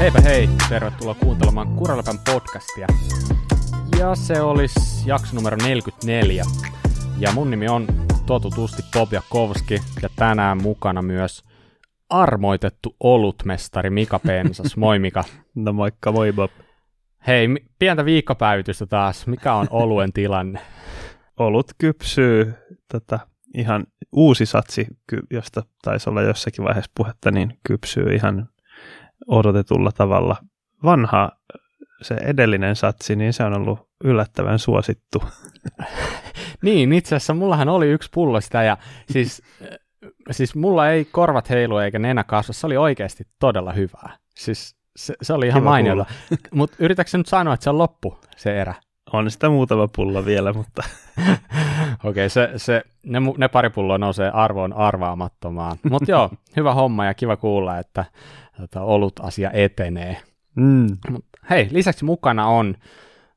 Heipä hei, tervetuloa kuuntelemaan Kuraläpän podcastia. Ja se olisi jakso numero 44. Ja mun nimi on totutusti Bob Jakovski ja tänään mukana myös armoitettu olutmestari Mika Pensas. Moi Mika. No moikka, moi Bob. Hei, pientä viikkopäivitystä taas. Mikä on oluen tilanne? Olut kypsyy tota, ihan uusi satsi, josta taisi olla jossakin vaiheessa puhetta, niin kypsyy ihan odotetulla tavalla. Vanha se edellinen satsi, niin se on ollut yllättävän suosittu. niin, itse asiassa mullahan oli yksi pullo sitä ja siis, siis mulla ei korvat heilu eikä nenä kasva, se oli oikeasti todella hyvää. Siis se, se oli ihan mainiota. Mutta yritätkö nyt sanoa, että se on loppu, se erä? On sitä muutama pullo vielä, mutta... Okei, okay, se, se, ne, ne pari pulloa nousee arvoon arvaamattomaan. Mutta joo, hyvä homma ja kiva kuulla, että tota, olut asia etenee. Mm. Mut, hei, lisäksi mukana on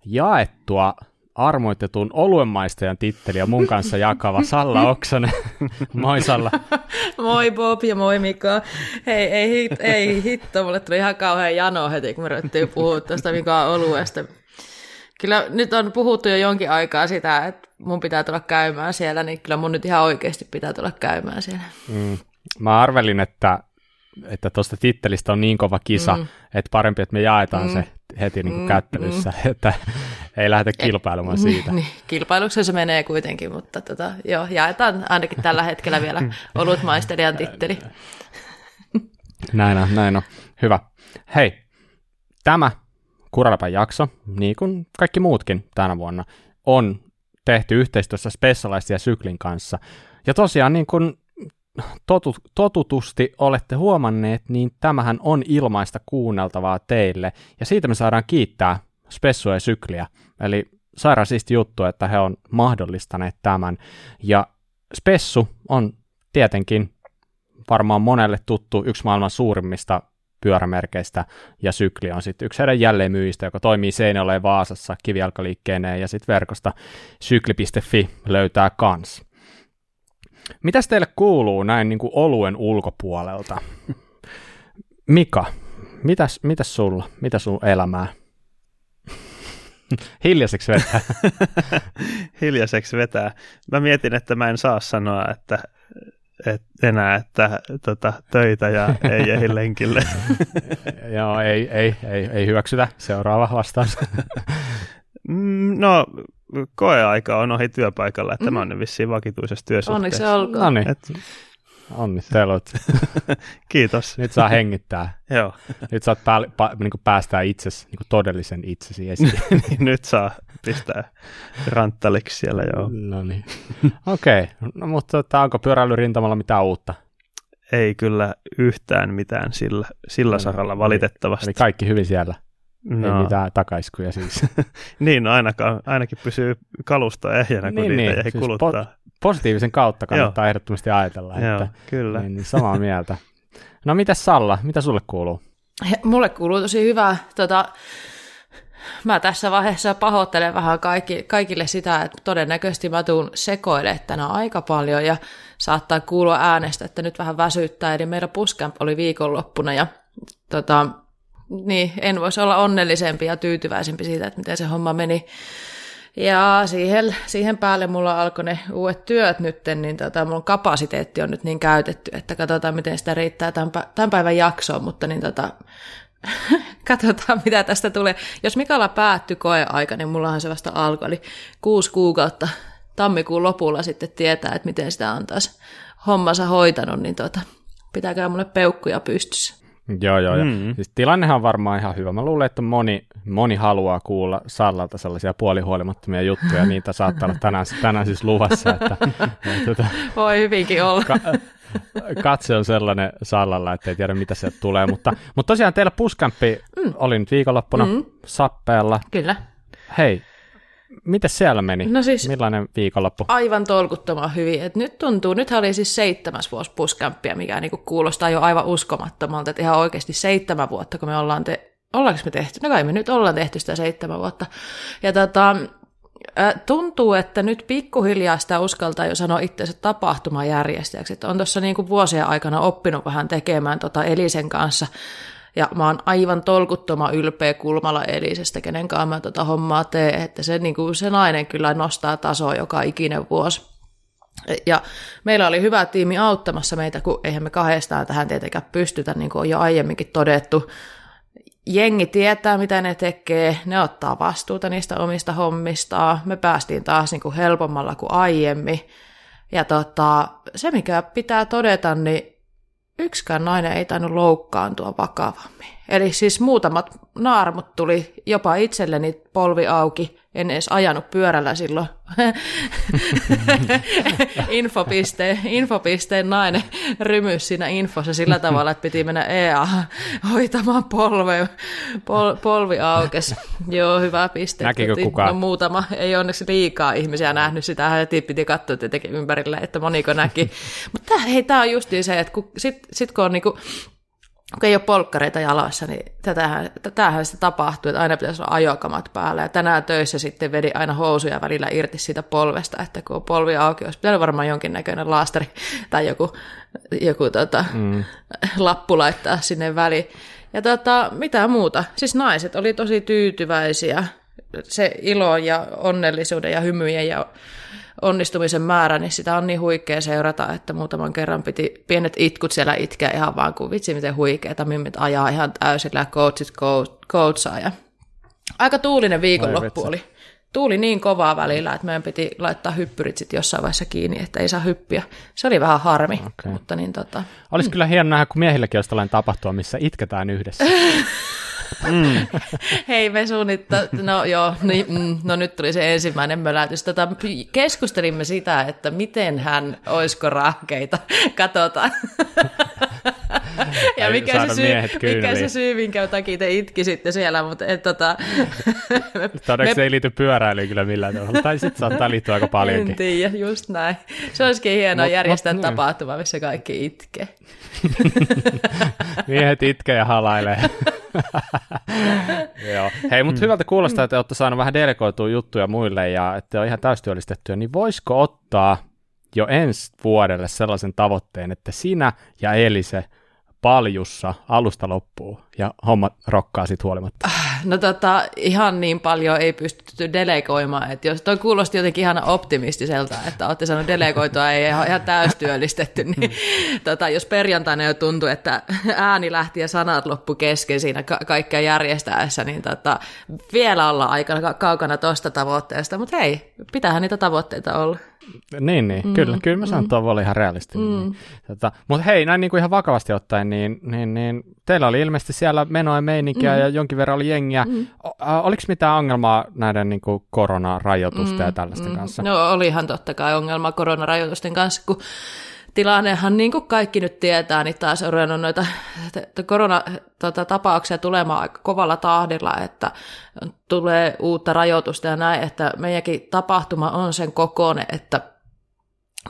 jaettua armoitetun oluenmaistajan titteliä mun kanssa jakava Salla Oksanen. moi Salla. moi Bob ja moi Mika. Hei, ei, hit, ei hitto, mulle tuli ihan kauhean jano heti, kun me ruvettiin puhua tuosta Mika oluesta. Kyllä nyt on puhuttu jo jonkin aikaa sitä, että mun pitää tulla käymään siellä, niin kyllä mun nyt ihan oikeasti pitää tulla käymään siellä. Mm. Mä arvelin, että että tuosta tittelistä on niin kova kisa, mm. että parempi, että me jaetaan mm. se heti niin kuin mm. kättelyssä, mm. että ei lähdetä kilpailemaan siitä. Niin, kilpailukseen se menee kuitenkin, mutta tota, joo, jaetaan ainakin tällä hetkellä vielä olutmaistelijan titteli. näin on, näin on. Hyvä. Hei, tämä Kuralapan jakso, niin kuin kaikki muutkin tänä vuonna, on tehty yhteistyössä Specialized ja Syklin kanssa. Ja tosiaan niin kuin totu, totutusti olette huomanneet, niin tämähän on ilmaista kuunneltavaa teille, ja siitä me saadaan kiittää Spessua ja Sykliä, eli sairaan siisti juttu, että he on mahdollistaneet tämän, ja Spessu on tietenkin varmaan monelle tuttu yksi maailman suurimmista pyörämerkeistä, ja Sykli on sitten yksi heidän jälleenmyyjistä, joka toimii Seinäjoella Vaasassa kivijalkaliikkeeneen, ja sitten verkosta. Sykli.fi löytää kans. Mitäs teille kuuluu näin niin kuin oluen ulkopuolelta? Mika, mitäs, mitäs sulla? Mitä sun elämää? Hiljaiseksi vetää. Hiljaiseksi vetää. Mä mietin, että mä en saa sanoa, että et enää, että tota, töitä ja ei ehdi lenkille. Joo, ei, ei, ei, ei hyväksytä. Seuraava vastaus. Mm, no, koeaika on ohi työpaikalla, että mm. mä oon vissiin vakituisessa työsuhteessa. Onneksi olkoon. No niin. Et... Onnittelut. Kiitos. Nyt saa hengittää. Joo. Nyt saat pää, pa, niin päästää itsesi, niin todellisen itsesi esiin. Niin, nyt saa pistää ranttaliksi siellä, joo. No niin. Okei, okay. no, mutta tota, onko pyöräilyrintamalla mitään uutta? Ei kyllä yhtään mitään sillä, sillä saralla valitettavasti. Eli kaikki hyvin siellä? No. Ei mitään takaiskuja siis. niin, no ainakaan, ainakin pysyy kalusto ehjänä, kun niin, niitä niin. ei siis kuluttaa. Po- positiivisen kautta kannattaa Joo. ehdottomasti ajatella. Joo, että, kyllä. Niin, niin samaa mieltä. No mitä Salla, mitä sulle kuuluu? Mulle kuuluu tosi hyvä. Tota, mä tässä vaiheessa pahoittelen vähän kaikki, kaikille sitä, että todennäköisesti mä tuun sekoilemaan tänä aika paljon ja saattaa kuulua äänestä, että nyt vähän väsyttää. Eli meidän puskamp oli viikonloppuna ja tota, niin, en voisi olla onnellisempi ja tyytyväisempi siitä, että miten se homma meni. Ja siihen, siihen päälle mulla alkoi ne uudet työt nyt, niin tota, mun kapasiteetti on nyt niin käytetty, että katsotaan, miten sitä riittää tämän, päivän jaksoon, mutta niin tota, katsotaan, mitä tästä tulee. Jos Mikala päättyi koeaika, niin mullahan se vasta alkoi, eli kuusi kuukautta tammikuun lopulla sitten tietää, että miten sitä on taas hommansa hoitanut, niin tota, pitääkö mulle peukkuja pystyssä. Joo, joo. Mm. Siis tilannehan on varmaan ihan hyvä. Mä luulen, että moni, moni haluaa kuulla Sallalta sellaisia puolihuolimattomia juttuja. Niitä saattaa olla tänään, tänään siis luvassa. Että, että, Voi hyvinkin olla. Ka, katse on sellainen Sallalla, että ei tiedä mitä sieltä tulee. Mutta, mutta tosiaan teillä puskampi mm. oli nyt viikonloppuna mm. sappeella. Kyllä. Hei, Miten siellä meni? No siis Millainen viikonloppu? Aivan tolkuttoman hyvin. Et nyt tuntuu, nythän oli siis seitsemäs vuosi puskämppiä, mikä niinku kuulostaa jo aivan uskomattomalta, että ihan oikeasti seitsemän vuotta, kun me ollaan te... Ollaanko me tehty? No kai me nyt ollaan tehty sitä seitsemän vuotta. Ja tota, tuntuu, että nyt pikkuhiljaa sitä uskaltaa jo sanoa itseänsä tapahtumajärjestäjäksi. Että on tuossa niinku vuosien aikana oppinut vähän tekemään tota Elisen kanssa Ja mä oon aivan tolkuttoman ylpeä Kulmala Elisestä, kenen kanssa mä tota hommaa teen, että se, niin kuin, se nainen kyllä nostaa tasoa joka ikinen vuosi. Ja meillä oli hyvä tiimi auttamassa meitä, kun eihän me kahdestaan tähän tietenkään pystytä, niin kuin on jo aiemminkin todettu. Jengi tietää, mitä ne tekee, ne ottaa vastuuta niistä omista hommistaan. Me päästiin taas niin kuin helpommalla kuin aiemmin. Ja tota, se, mikä pitää todeta, niin yksikään nainen ei tainnut loukkaantua vakavammin. Eli siis muutamat naarmut tuli jopa itselleni polvi auki, en edes ajanut pyörällä silloin. Infopiste, infopisteen nainen rymys siinä infossa sillä tavalla, että piti mennä EA hoitamaan polve, pol, polvi aukes. Joo, hyvä piste. Näkikö kukaan? No, muutama, ei onneksi liikaa ihmisiä nähnyt sitä, heti piti katsoa tietenkin ympärillä, että moniko näki. Mutta hei, tämä on justiin se, että kun, sit, sit kun on niinku, kun ei ole polkkareita jaloissa, niin tätähän, tätähän sitä tapahtuu, että aina pitäisi olla ajokamat päällä. Ja tänään töissä sitten vedi aina housuja välillä irti siitä polvesta, että kun on polvi auki, olisi pitänyt varmaan jonkinnäköinen laastari tai joku, joku tota, mm. lappu laittaa sinne väliin. Ja tota, mitä muuta? Siis naiset oli tosi tyytyväisiä. Se ilo ja onnellisuuden ja hymyjen ja onnistumisen määrä, niin sitä on niin huikea seurata, että muutaman kerran piti pienet itkut siellä itkeä ihan vaan, kun vitsi miten huikeeta, mimmit ajaa ihan täysillä ja coachit coachaa. Ja aika tuulinen viikonloppu Ai oli. Tuuli niin kovaa välillä, että meidän piti laittaa hyppyrit sitten jossain vaiheessa kiinni, että ei saa hyppiä. Se oli vähän harmi, okay. mutta niin tota, Olisi kyllä hieno nähdä, kun miehilläkin olisi tällainen tapahtuma, missä itketään yhdessä. Hei, me suunnitta... No joo, niin, mm, no nyt tuli se ensimmäinen mölätys. Tota, keskustelimme sitä, että miten hän, oisko rahkeita, katsotaan. ja mikä se, syy, mikä se syy, minkä takia te itki sitten siellä, mutta et, tota, Todeksi se ei liity pyöräilyyn kyllä millään tavalla. Tai sitten saattaa liittyä aika en paljonkin. tiedä, just näin. Se olisikin hienoa Mut- järjestää mut niin. tapahtuma, missä kaikki itkee. Miehet itkee ja halailee. Joo. Hei, mutta hyvältä kuulostaa, että olette saaneet vähän delegoitua juttuja muille ja että on ihan täystyöllistettyä, niin voisiko ottaa jo ensi vuodelle sellaisen tavoitteen, että sinä ja Elise paljussa alusta loppuun ja hommat rokkaa sit huolimatta. No tota, ihan niin paljon ei pystytty delegoimaan, että jos toi kuulosti jotenkin ihan optimistiselta, että olette saanut delegoitua ei ihan, ihan täystyöllistetty, niin tota, jos perjantaina jo tuntui, että ääni lähti ja sanat loppu kesken siinä ka- kaikkea järjestäessä, niin tota, vielä olla aika ka- kaukana tuosta tavoitteesta, mutta hei, pitäähän niitä tavoitteita olla. Niin, niin. Mm, kyllä, kyllä mä sanon, että oli ihan realistinen. Mm. Niin. Tota, mutta hei, näin niin kuin ihan vakavasti ottaen, niin, niin, niin teillä oli ilmeisesti siellä menoa ja meininkiä mm. ja jonkin verran oli jengiä. Mm. Oliko mitään ongelmaa näiden niin kuin koronarajoitusten mm. ja tällaisten mm. kanssa? No olihan totta kai ongelma koronarajoitusten kanssa, kun tilannehan, niin kuin kaikki nyt tietää, niin taas on ruvennut noita koronatapauksia tulemaan aika kovalla tahdilla, että tulee uutta rajoitusta ja näin, että meidänkin tapahtuma on sen kokoinen, että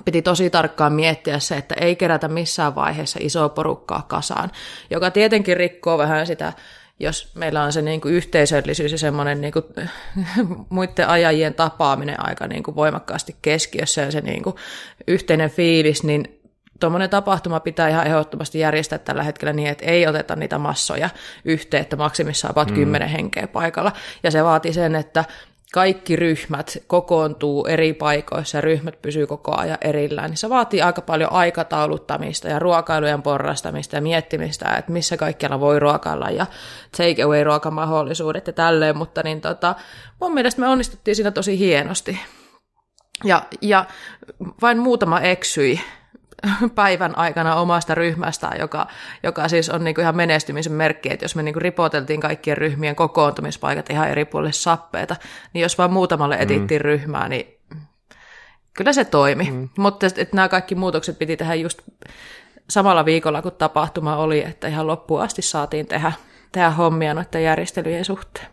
piti tosi tarkkaan miettiä se, että ei kerätä missään vaiheessa isoa porukkaa kasaan, joka tietenkin rikkoo vähän sitä jos meillä on se niin kuin yhteisöllisyys ja semmoinen niin kuin, muiden ajajien tapaaminen aika niin kuin voimakkaasti keskiössä ja se niin kuin yhteinen fiilis, niin tuommoinen tapahtuma pitää ihan ehdottomasti järjestää tällä hetkellä niin, että ei oteta niitä massoja yhteen, että maksimissaan about mm. 10 henkeä paikalla. Ja se vaatii sen, että kaikki ryhmät kokoontuu eri paikoissa ja ryhmät pysyy koko ajan erillään, niin se vaatii aika paljon aikatauluttamista ja ruokailujen porrastamista ja miettimistä, että missä kaikkialla voi ruokailla ja take away ruokamahdollisuudet ja tälleen, mutta niin tota, mun mielestä me onnistuttiin siinä tosi hienosti. Ja, ja vain muutama eksyi päivän aikana omasta ryhmästään, joka, joka siis on niinku ihan menestymisen merkki, että jos me niinku ripoteltiin kaikkien ryhmien kokoontumispaikat ihan eri puolille sappeita, niin jos vain muutamalle etittiin mm. ryhmää, niin kyllä se toimi. Mm. Mutta että nämä kaikki muutokset piti tehdä just samalla viikolla, kun tapahtuma oli, että ihan loppuun asti saatiin tehdä, tehdä hommia noiden järjestelyjen suhteen.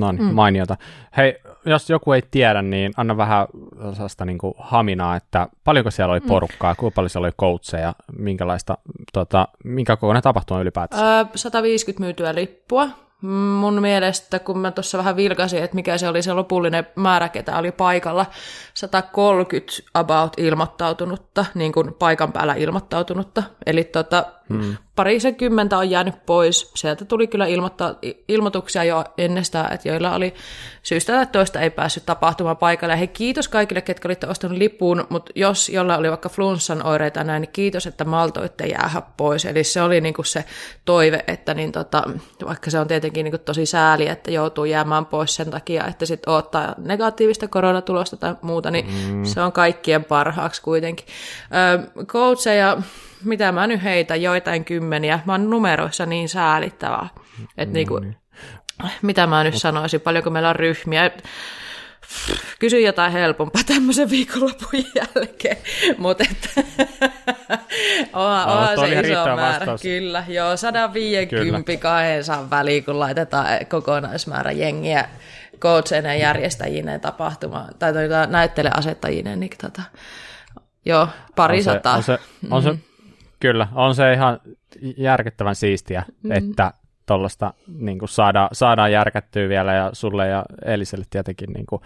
No niin, mm. mainiota. Hei, jos joku ei tiedä, niin anna vähän sellaista niin kuin haminaa, että paljonko siellä oli porukkaa, mm. kuinka paljon siellä oli coacheja, minkälaista, tota, minkä kokoinen tapahtuma ylipäätään? Öö, 150 myytyä lippua. Mun mielestä, kun mä tuossa vähän vilkasin, että mikä se oli se lopullinen määrä, ketä oli paikalla, 130 about ilmoittautunutta, niin kuin paikan päällä ilmoittautunutta. Eli tota, mm. parisenkymmentä on jäänyt pois. Sieltä tuli kyllä ilmoittaa, ilmoituksia jo ennestään, että joilla oli syystä tai toista ei päässyt tapahtumaan paikalle. Ja hei, kiitos kaikille, ketkä olitte ostanut lipun, mutta jos jolla oli vaikka flunssan oireita näin, niin kiitos, että maltoitte jäädä pois. Eli se oli niinku se toive, että niin tota, vaikka se on tietenkin niinku tosi sääli, että joutuu jäämään pois sen takia, että sitten ottaa negatiivista koronatulosta tai muuta, niin mm. se on kaikkien parhaaksi kuitenkin. coacheja, mitä mä nyt heitä, joitain kymmeniä, mä oon numeroissa niin säälittävää, että mm. niinku, mitä mä nyt sanoisin, paljonko meillä on ryhmiä. Kysy jotain helpompaa tämmöisen viikonlopun jälkeen, mutta että onhan, onhan se iso määrä. Vastaus. Kyllä, joo, 150 200 väliin, kun laitetaan kokonaismäärä jengiä coacheineen, järjestäjineen, tapahtuma, tai tuota, näytteleasettajineen, niin tota, joo, pari on se, sataa. On se, on se, mm. Kyllä, on se ihan järkyttävän siistiä, mm. että tuollaista niin saada, saadaan järkättyä vielä ja sulle ja Eliselle tietenkin niin kuin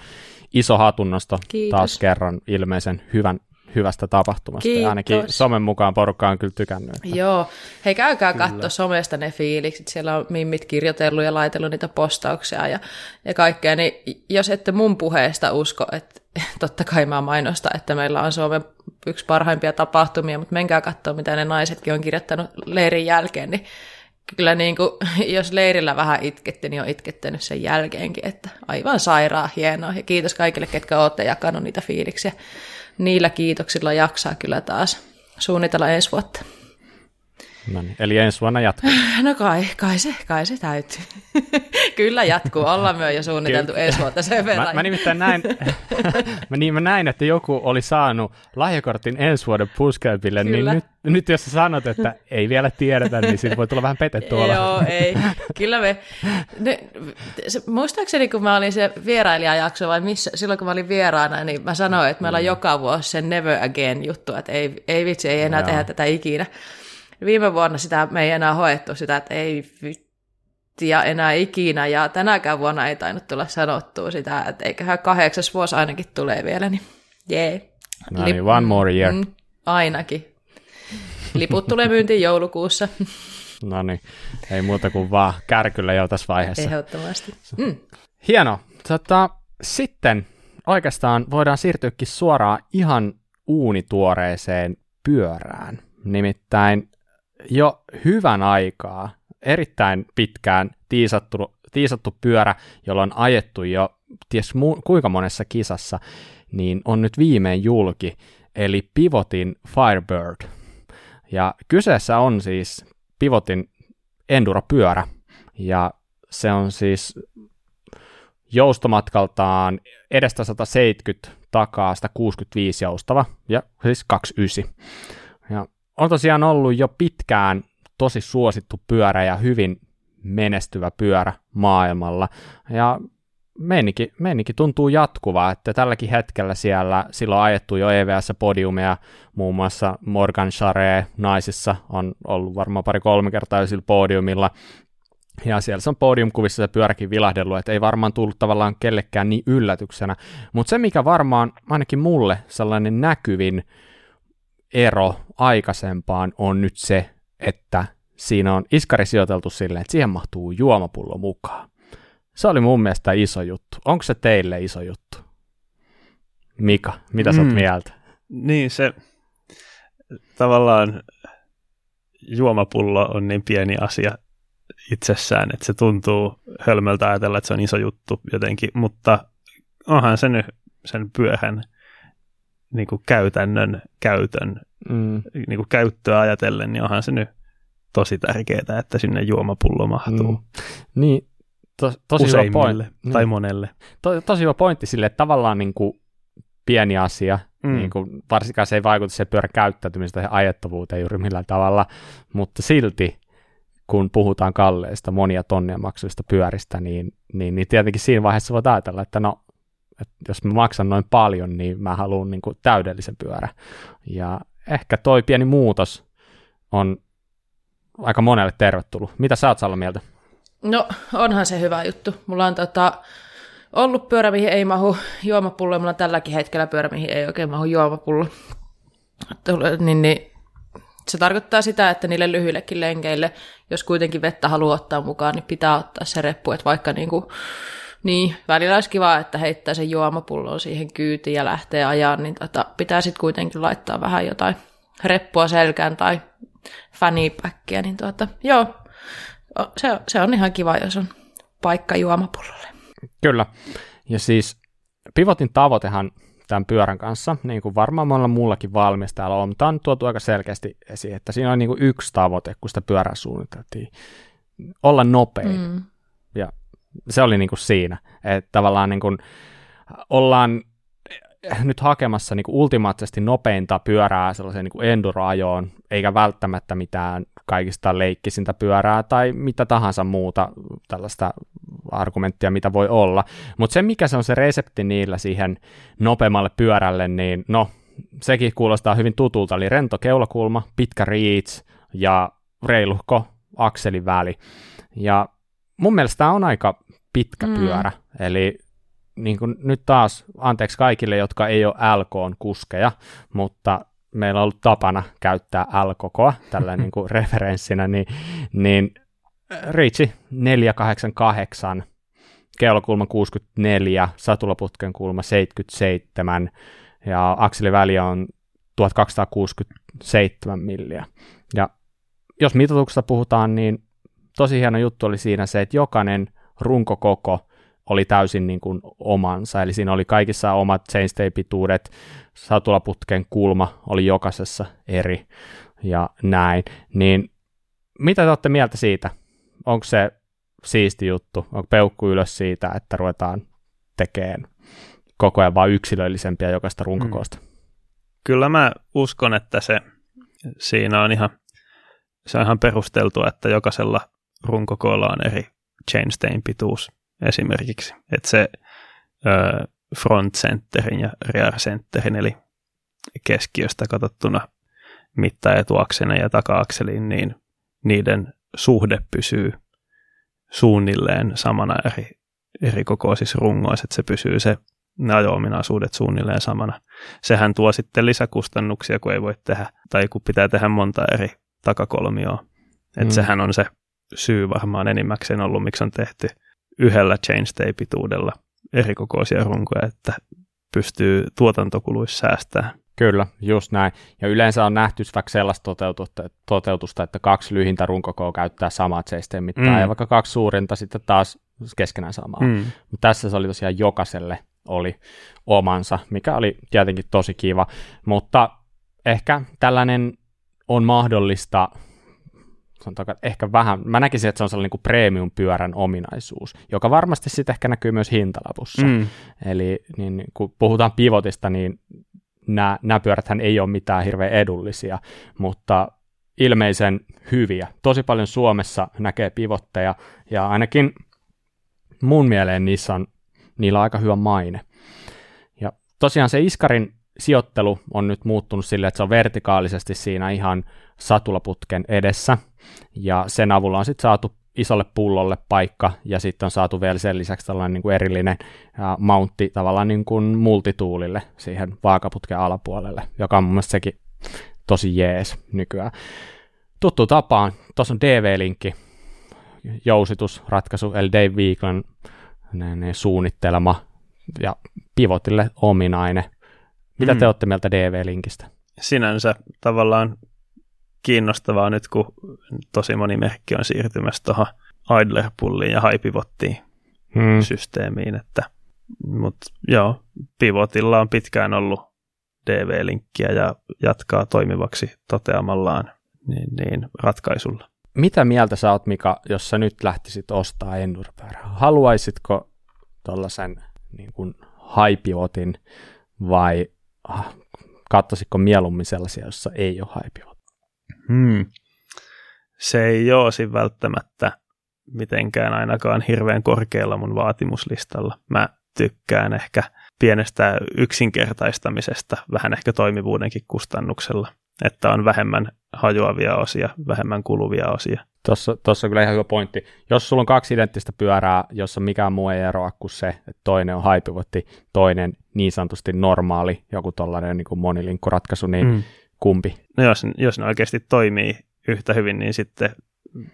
iso hatunnosto Kiitos. taas kerran ilmeisen hyvän hyvästä tapahtumasta. Kiitos. Ja ainakin somen mukaan porukka on kyllä tykännyt. Että... Joo. Hei, käykää katsoa somesta ne fiilikset. Siellä on mimmit kirjoitellut ja laitellut niitä postauksia ja, ja kaikkea. Niin jos ette mun puheesta usko, että totta kai mä mainostan, että meillä on Suomen yksi parhaimpia tapahtumia, mutta menkää katsoa, mitä ne naisetkin on kirjoittanut leirin jälkeen, niin kyllä niin kuin, jos leirillä vähän itketti, niin on itkettänyt sen jälkeenkin, että aivan sairaan hienoa. Ja kiitos kaikille, ketkä olette jakanut niitä fiiliksiä. Niillä kiitoksilla jaksaa kyllä taas suunnitella ensi vuotta. No niin, eli ensi vuonna jatkuu. No kai, kai se, kai se täytyy. Kyllä jatkuu, ollaan myös jo suunniteltu Kyllä. ensi vuotta sen verran. Mä, mä nimittäin näin, mä, niin, mä näin, että joku oli saanut lahjakortin ensi vuoden puskelpille, niin nyt, nyt jos sä sanot, että ei vielä tiedetä, niin siitä voi tulla vähän petetty olla. Joo, ei. Kyllä me, ne, se, muistaakseni kun mä olin se vierailijajakso vai missä, silloin kun mä olin vieraana, niin mä sanoin, että meillä on mm. joka vuosi se never again juttu, että ei, ei vitsi, ei enää no. tehdä tätä ikinä viime vuonna sitä me ei enää hoettu sitä, että ei vittiä enää ikinä, ja tänäkään vuonna ei tainnut tulla sanottua sitä, että eiköhän kahdeksas vuosi ainakin tulee vielä, niin jee. Yeah. No niin, one more year. Mm, ainakin. Liput tulee myyntiin joulukuussa. No niin, ei muuta kuin vaan kärkyllä jo tässä vaiheessa. Ehdottomasti. Mm. Hieno. Tota, sitten oikeastaan voidaan siirtyäkin suoraan ihan uunituoreeseen pyörään. Nimittäin jo hyvän aikaa, erittäin pitkään tiisattu, tiisattu pyörä, jolla on ajettu jo ties mu- kuinka monessa kisassa, niin on nyt viimein julki, eli Pivotin Firebird. Ja kyseessä on siis Pivotin Enduro-pyörä, ja se on siis joustomatkaltaan edestä 170, takaa 165 joustava, ja siis 29. Ja on tosiaan ollut jo pitkään tosi suosittu pyörä ja hyvin menestyvä pyörä maailmalla. Ja meininki, meininki tuntuu jatkuvaa, että tälläkin hetkellä siellä silloin ajettu jo EVS-podiumia, muun muassa Morgan Charre naisissa on ollut varmaan pari-kolme kertaa sillä podiumilla, ja siellä se on podiumkuvissa se pyöräkin vilahdellut, että ei varmaan tullut tavallaan kellekään niin yllätyksenä. Mutta se, mikä varmaan ainakin mulle sellainen näkyvin ero aikaisempaan on nyt se, että siinä on iskari sijoiteltu silleen, että siihen mahtuu juomapullo mukaan. Se oli mun mielestä iso juttu. Onko se teille iso juttu? Mika, mitä sä oot mm. mieltä? Niin, se tavallaan juomapullo on niin pieni asia itsessään, että se tuntuu hölmöltä ajatella, että se on iso juttu jotenkin, mutta onhan se nyt sen pyöhän niin kuin käytännön käytön mm. niin kuin käyttöä ajatellen, niin onhan se nyt tosi tärkeää, että sinne juomapullo mahtuu. Mm. Niin, to, tosi hyvä pointti. tai niin. monelle. To, tosi hyvä pointti sille, että tavallaan niin kuin pieni asia, mm. niin kuin, varsinkaan se ei vaikuta se pyörän käyttäytymistä ja ajettavuuteen juuri millään tavalla, mutta silti kun puhutaan kalleista monia tonnia maksuvista pyöristä, niin, niin, niin tietenkin siinä vaiheessa voit ajatella, että no että jos mä maksan noin paljon, niin mä haluan niin kuin täydellisen pyörä. Ja ehkä toi pieni muutos on aika monelle tervetullut. Mitä sä oot Salla mieltä? No, onhan se hyvä juttu. Mulla on tota, ollut pyörä, mihin ei mahu juomapullo, ja mulla on tälläkin hetkellä pyörä, mihin ei oikein mahu juomapullo. Niin, niin, se tarkoittaa sitä, että niille lyhyillekin lenkeille, jos kuitenkin vettä haluaa ottaa mukaan, niin pitää ottaa se reppu, että vaikka niin kuin, niin, välillä olisi kiva, että heittää sen juomapullon siihen kyytiin ja lähtee ajaa, niin tota, pitää sitten kuitenkin laittaa vähän jotain reppua selkään tai fannypäkkiä, niin tuota, joo, se, se on ihan kiva, jos on paikka juomapullolle. Kyllä, ja siis pivotin tavoitehan tämän pyörän kanssa, niin kuin varmaan monella muullakin valmistajalla on, mutta on tuotu aika selkeästi esiin, että siinä on niin kuin yksi tavoite, kun sitä pyörää suunniteltiin, olla nopein. Mm. Se oli niin kuin siinä, että tavallaan niin kuin ollaan nyt hakemassa niin ultimaattisesti nopeinta pyörää sellaiseen niin enduro-ajoon, eikä välttämättä mitään kaikista leikkisintä pyörää tai mitä tahansa muuta tällaista argumenttia, mitä voi olla. Mutta se, mikä se on se resepti niillä siihen nopeammalle pyörälle, niin no, sekin kuulostaa hyvin tutulta, eli rento keulakulma, pitkä reach ja reiluhko akselin väli. Ja mun mielestä tämä on aika pitkä mm. pyörä, eli niin kuin nyt taas anteeksi kaikille, jotka ei ole LK-kuskeja, mutta meillä on ollut tapana käyttää L-kokoa tällä niin kuin referenssinä, niin, niin Riitsi 488, keulakulma 64, satulaputken kulma 77 ja akseliväli on 1267 milliä. Ja jos mitatuksesta puhutaan, niin tosi hieno juttu oli siinä se, että jokainen runkokoko oli täysin niin kuin omansa, eli siinä oli kaikissa omat chainstay-pituudet, satulaputken kulma oli jokaisessa eri ja näin, niin mitä te olette mieltä siitä? Onko se siisti juttu? Onko peukku ylös siitä, että ruvetaan tekemään koko ajan vain yksilöllisempiä jokaista runkokoosta? Mm. Kyllä mä uskon, että se siinä on ihan, se on ihan perusteltua, että jokaisella runkokoolla on eri chainstein pituus esimerkiksi. Että se ö, front centerin ja rear centerin, eli keskiöstä katsottuna mitta etuaksena ja taka-akseliin, niin niiden suhde pysyy suunnilleen samana eri, eri kokoisissa rungoissa, että se pysyy se ne ajo-ominaisuudet suunnilleen samana. Sehän tuo sitten lisäkustannuksia, kun ei voi tehdä, tai kun pitää tehdä monta eri takakolmioa. Että mm. sehän on se syy varmaan enimmäkseen ollut, miksi on tehty yhdellä chainstay-pituudella erikokoisia runkoja, että pystyy tuotantokuluissa säästämään. Kyllä, just näin. Ja yleensä on nähty vaikka sellaista toteutusta, toteutusta että kaksi lyhintä runkokoa käyttää samaa chainstay mittaa, mm. ja vaikka kaksi suurinta sitten taas keskenään samaa. Mm. Mutta tässä se oli tosiaan jokaiselle oli omansa, mikä oli tietenkin tosi kiva. Mutta ehkä tällainen on mahdollista sanotaanko, ehkä vähän, mä näkisin, että se on sellainen niin kuin premium-pyörän ominaisuus, joka varmasti sitten ehkä näkyy myös hintalapussa. Mm. Eli niin, kun puhutaan pivotista, niin nämä, nämä pyöräthän ei ole mitään hirveän edullisia, mutta ilmeisen hyviä. Tosi paljon Suomessa näkee pivotteja, ja ainakin mun mieleen niissä on, niillä on aika hyvä maine. Ja tosiaan se Iskarin sijoittelu on nyt muuttunut sille, että se on vertikaalisesti siinä ihan satulaputken edessä, ja sen avulla on sitten saatu isolle pullolle paikka, ja sitten on saatu vielä sen lisäksi tällainen niin kuin erillinen mountti tavallaan niin kuin multituulille siihen vaakaputken alapuolelle, joka on mun mielestä sekin tosi jees nykyään. Tuttu tapaan, tuossa on DV-linkki, jousitusratkaisu, eli Dave Weeklan suunnittelema ja pivotille ominainen. Mitä mm. te olette mieltä DV-linkistä? Sinänsä tavallaan kiinnostavaa nyt, kun tosi moni merkki on siirtymässä tuohon Idler-pulliin ja Hypivottiin hmm. systeemiin, että mutta joo, Pivotilla on pitkään ollut DV-linkkiä ja jatkaa toimivaksi toteamallaan niin, niin ratkaisulla. Mitä mieltä sä oot, Mika, jos sä nyt lähtisit ostaa Enduropyörää? Haluaisitko tuollaisen niin kuin haipivotin vai ah, katsositko mieluummin sellaisia, jossa ei ole haipivot? Hmm. Se ei ole välttämättä mitenkään ainakaan hirveän korkealla mun vaatimuslistalla. Mä tykkään ehkä pienestä yksinkertaistamisesta, vähän ehkä toimivuudenkin kustannuksella, että on vähemmän hajoavia osia, vähemmän kuluvia osia. Tuossa, tuossa on kyllä ihan hyvä pointti. Jos sulla on kaksi identtistä pyörää, jossa mikään muu ei eroa kuin se, että toinen on haipivotti, toinen niin sanotusti normaali, joku tollainen niin monilinkkoratkaisu, niin mm kumpi? No jos, jos ne oikeasti toimii yhtä hyvin, niin sitten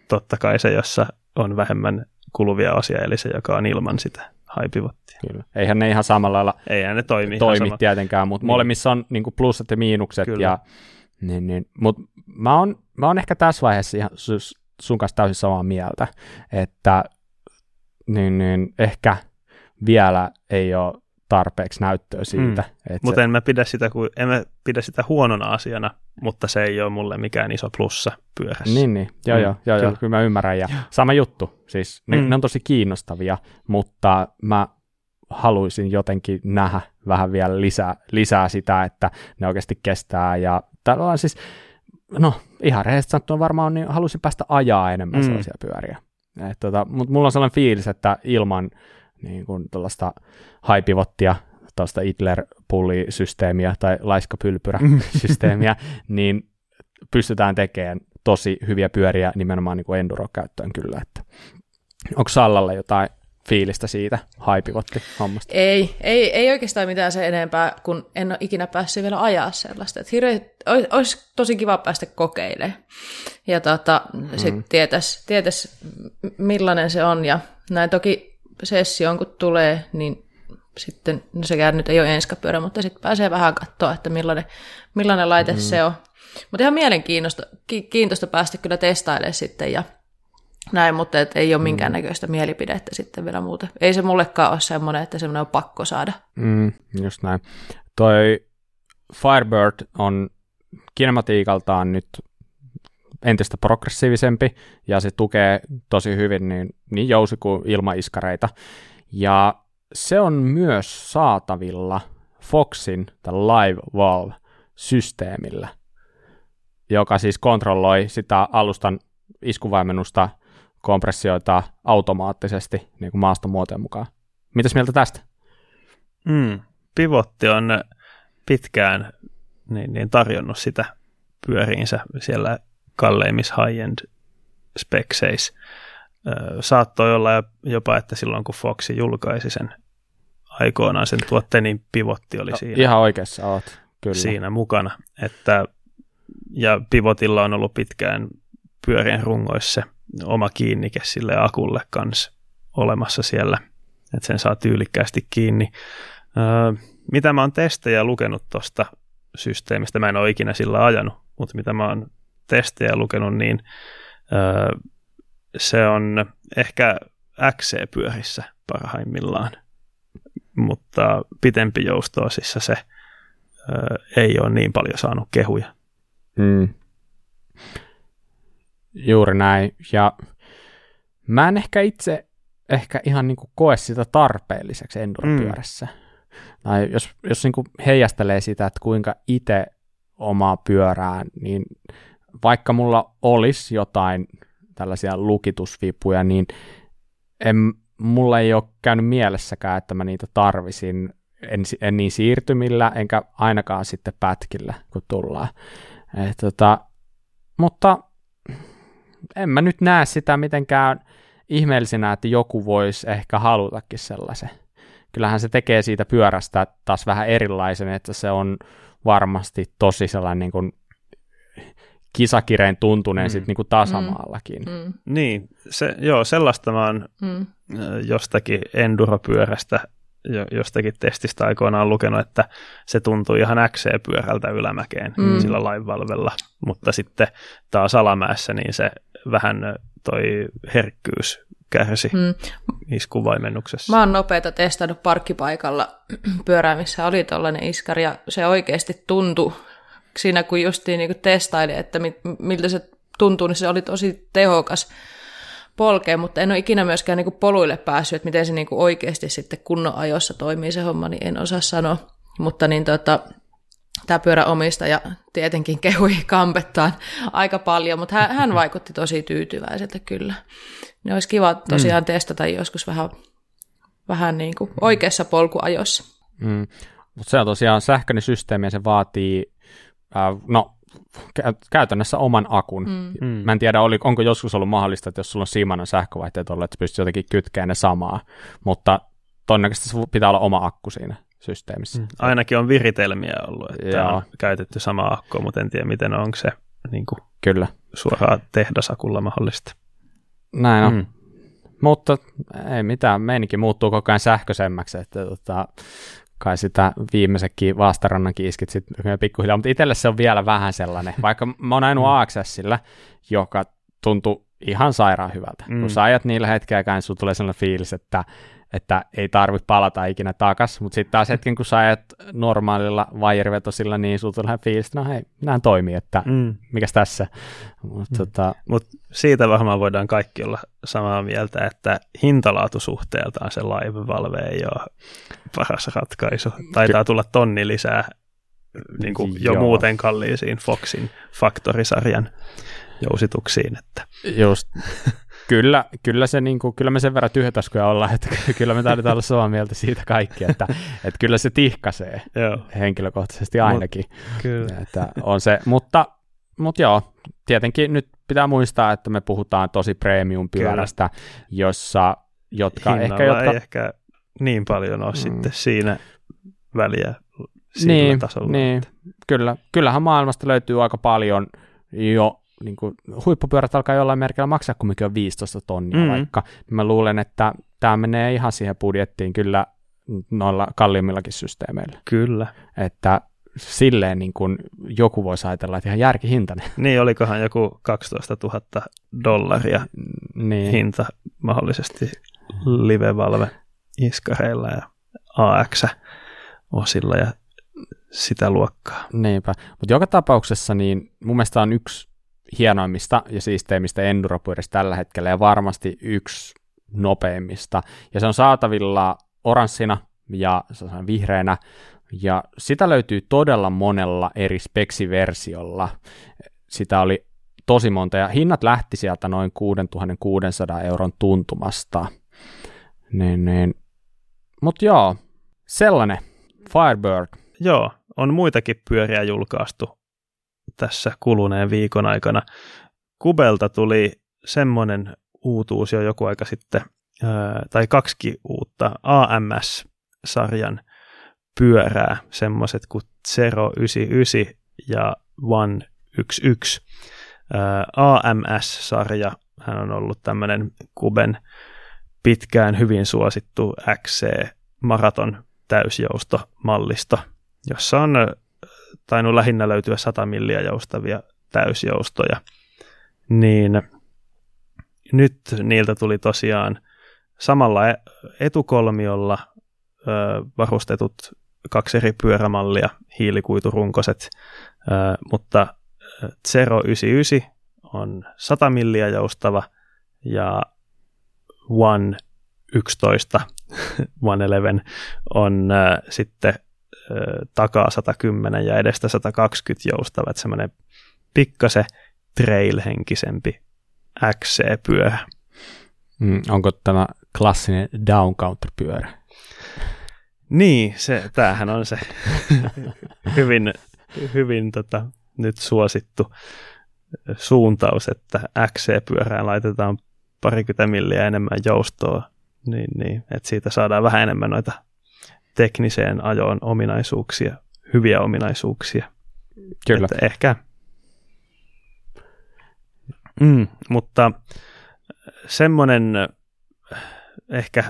totta kai se, jossa on vähemmän kuluvia osia, eli se, joka on ilman sitä haipivottia. Kyllä. Eihän ne ihan samalla lailla Eihän ne toimi, toimi tietenkään, mutta niin. molemmissa on niin kuin plussat ja miinukset. Kyllä. Ja, niin, niin. Mutta mä oon, mä oon ehkä tässä vaiheessa ihan sun kanssa täysin samaa mieltä, että niin, niin, ehkä vielä ei ole tarpeeksi näyttöä siitä. Mm. Mutta se... en, mä pidä sitä, en mä pidä sitä huonona asiana, mutta se ei ole mulle mikään iso plussa pyörässä. Niin, niin. Joo, mm. joo, joo, kyllä. kyllä mä ymmärrän. Ja sama juttu, siis ne, mm. ne on tosi kiinnostavia, mutta mä haluaisin jotenkin nähdä vähän vielä lisää, lisää sitä, että ne oikeasti kestää. Ja tällä on siis, no ihan rehellisesti sanottuna varmaan niin halusin päästä ajaa enemmän mm. sellaisia pyöriä. tota, mutta mulla on sellainen fiilis, että ilman niin kuin tuollaista haipivottia, tuosta Hitler-pullisysteemiä tai laiskapylpyrä-systeemiä, niin pystytään tekemään tosi hyviä pyöriä nimenomaan niin kuin enduro-käyttöön kyllä. Että onko Sallalla jotain fiilistä siitä haipivotti hommasta? Ei, ei, ei oikeastaan mitään se enempää, kun en ole ikinä päässyt vielä ajaa sellaista. Että hirveä, olisi, olisi tosi kiva päästä kokeilemaan. Ja tota, mm. sitten tietäisi, tietäisi, millainen se on. Ja näin toki sessioon kun tulee, niin sitten, no sekään nyt ei ole enskapyörä, mutta sitten pääsee vähän katsoa, että millainen, millainen laite mm. se on. Mutta ihan mielenkiintoista kiintoista päästä kyllä testailemaan sitten ja näin, mutta et ei ole mm. minkäännäköistä mielipidettä sitten vielä muuta. Ei se mullekaan ole semmoinen, että semmoinen on pakko saada. Mm, just näin. Toi Firebird on kinematiikaltaan nyt entistä progressiivisempi ja se tukee tosi hyvin niin, niin jousi- kuin ilmaiskareita. Ja se on myös saatavilla Foxin Live Valve-systeemillä, joka siis kontrolloi sitä alustan iskuvaimennusta kompressioita automaattisesti niin kuin maastomuotojen mukaan. Mitäs mieltä tästä? Mm, pivotti on pitkään niin, niin tarjonnut sitä pyöriinsä siellä kalleimmissa high-end spekseis. Saattoi olla jopa, että silloin kun Foxi julkaisi sen aikoinaan sen tuotteen, niin pivotti oli siinä. Ihan oikeassa oot, kyllä. Siinä mukana. Että, ja pivotilla on ollut pitkään pyörien rungoissa oma kiinnike sille akulle kanssa olemassa siellä, että sen saa tyylikkäästi kiinni. mitä mä oon testejä lukenut tuosta systeemistä, mä en ole ikinä sillä ajanut, mutta mitä mä oon testejä lukenut, niin se on ehkä XC-pyörissä parhaimmillaan, mutta pitempi joustoosissa se ei ole niin paljon saanut kehuja. Mm. Juuri näin. Ja mä en ehkä itse ehkä ihan niin kuin koe sitä tarpeelliseksi enduropyörässä. Mm. Tai jos, jos niin kuin heijastelee sitä, että kuinka itse omaa pyörään, niin vaikka mulla olisi jotain tällaisia lukitusvipuja, niin en, mulla ei ole käynyt mielessäkään, että mä niitä tarvisin en, en niin siirtymillä, enkä ainakaan sitten pätkillä, kun tullaan. Et, tota, mutta en mä nyt näe sitä mitenkään ihmeellisenä, että joku voisi ehkä halutakin sellaisen. Kyllähän se tekee siitä pyörästä taas vähän erilaisen, että se on varmasti tosi sellainen niin kuin kisakireen tuntuneen mm. sitten niin kuin tasamaallakin. Mm. Mm. Niin, se, joo, sellaista mä oon mm. jostakin enduropyörästä, jostakin testistä aikoinaan lukenut, että se tuntuu ihan XC-pyörältä ylämäkeen mm. sillä lainvalvella, mutta sitten taas alamäessä niin se vähän toi herkkyys kärsi mm. iskuvaimennuksessa. Mä oon nopeita testannut parkkipaikalla pyörää, missä oli tollainen iskari, ja se oikeasti tuntui siinä, kun justiin niin testaili, että miltä se tuntuu, niin se oli tosi tehokas polkea, mutta en ole ikinä myöskään niin poluille päässyt, että miten se niin oikeasti sitten kunnon ajossa toimii se homma, niin en osaa sanoa. Mutta niin tota, tämä pyöräomistaja tietenkin kehui kampettaan aika paljon, mutta hän, hän vaikutti tosi tyytyväiseltä kyllä. Ne olisi kiva tosiaan mm. testata joskus vähän, vähän niin kuin oikeassa polkuajossa. Mm. Mutta se on tosiaan sähköinen systeemi ja se vaatii, äh, no käytännössä oman akun. Mm. Mä en tiedä, oli, onko joskus ollut mahdollista, että jos sulla on Simanon sähkövaihteet ollut, että pystyt jotenkin kytkemään ne samaa, mutta todennäköisesti pitää olla oma akku siinä systeemissä. Mm. Ainakin on viritelmiä ollut, että Joo. on käytetty sama akku, mutta en tiedä miten onko se niin kuin Kyllä. suoraan tehdasakulla mahdollista. Näin on. Mm. Mutta ei mitään, meininki muuttuu koko ajan sähköisemmäksi, että tota, kai sitä viimeisetkin vastarannan kiiskit sitten pikkuhiljaa, mutta itselle se on vielä vähän sellainen, vaikka mä oon ainoa mm. Joka tuntuu ihan sairaan hyvältä. Mm. Kun sä ajat niillä hetkeäkään, niin sulla tulee sellainen fiilis, että että ei tarvitse palata ikinä takas, mutta sitten taas hetken, kun sä ajat normaalilla vaijerivetosilla, niin sulla tulee fiilis, että no hei, nämä toimii, että mm. mikäs tässä. Mut, mm. tota... Mut siitä varmaan voidaan kaikki olla samaa mieltä, että hintalaatusuhteeltaan se Live Valve ei ole paras ratkaisu. Taitaa tulla tonni lisää niin kuin jo Joo. muuten kalliisiin Foxin Factory-sarjan jousituksiin. Että. Just, kyllä, kyllä, se, niin kuin, kyllä me sen verran tyhjätaskuja ollaan, että kyllä me taidetaan olla samaa mieltä siitä kaikki, että, että kyllä se tihkasee joo. henkilökohtaisesti ainakin. Mut, kyllä. Että on se, mutta, mutta joo, tietenkin nyt pitää muistaa, että me puhutaan tosi premium-pyörästä, jossa, jotka Hinnalla ehkä... Jotka, ei ehkä niin paljon ole mm. sitten siinä väliä sillä niin, tasolla. Niin, kyllä. Kyllähän maailmasta löytyy aika paljon jo niin kuin, huippupyörät alkaa jollain merkillä maksaa kumminkin on 15 tonnia mm. vaikka. Mä luulen, että tämä menee ihan siihen budjettiin kyllä noilla kalliimmillakin systeemeillä. Kyllä. Että silleen niin kuin joku voisi ajatella, että ihan järkihintainen. Niin, olikohan joku 12 000 dollaria niin. hinta mahdollisesti live-valve iskareilla ja AX-osilla ja sitä luokkaa. Niinpä, mutta joka tapauksessa niin mun mielestä on yksi hienoimmista ja siisteimmistä enduropyöristä tällä hetkellä ja varmasti yksi nopeimmista. Ja se on saatavilla oranssina ja vihreänä ja sitä löytyy todella monella eri speksiversiolla. Sitä oli tosi monta ja hinnat lähti sieltä noin 6600 euron tuntumasta. Niin, niin. Mutta joo, sellainen Firebird. Joo, on muitakin pyöriä julkaistu tässä kuluneen viikon aikana. Kubelta tuli semmoinen uutuus jo joku aika sitten, tai kaksi uutta AMS-sarjan pyörää, semmoiset kuin 099 ja 111. AMS-sarja, hän on ollut tämmöinen Kuben pitkään hyvin suosittu XC maraton täysjoustomallisto, jossa on tainnut lähinnä löytyä 100 milliä joustavia täysjoustoja, niin nyt niiltä tuli tosiaan samalla e- etukolmiolla varustetut kaksi eri pyörämallia, hiilikuiturunkoset, mutta 099 on 100 milliä joustava ja One 11, One 11 on sitten takaa 110 ja edestä 120 joustava, että semmoinen pikkase trail-henkisempi XC-pyörä. Mm, onko tämä klassinen down counter-pyörä? Niin, se, tämähän on se hyvin, hyvin tota, nyt suosittu suuntaus, että XC-pyörään laitetaan parikymmentä milliä enemmän joustoa, niin, niin, että siitä saadaan vähän enemmän noita tekniseen ajoon ominaisuuksia, hyviä ominaisuuksia. Kyllä. Että ehkä. Mm, mutta semmoinen ehkä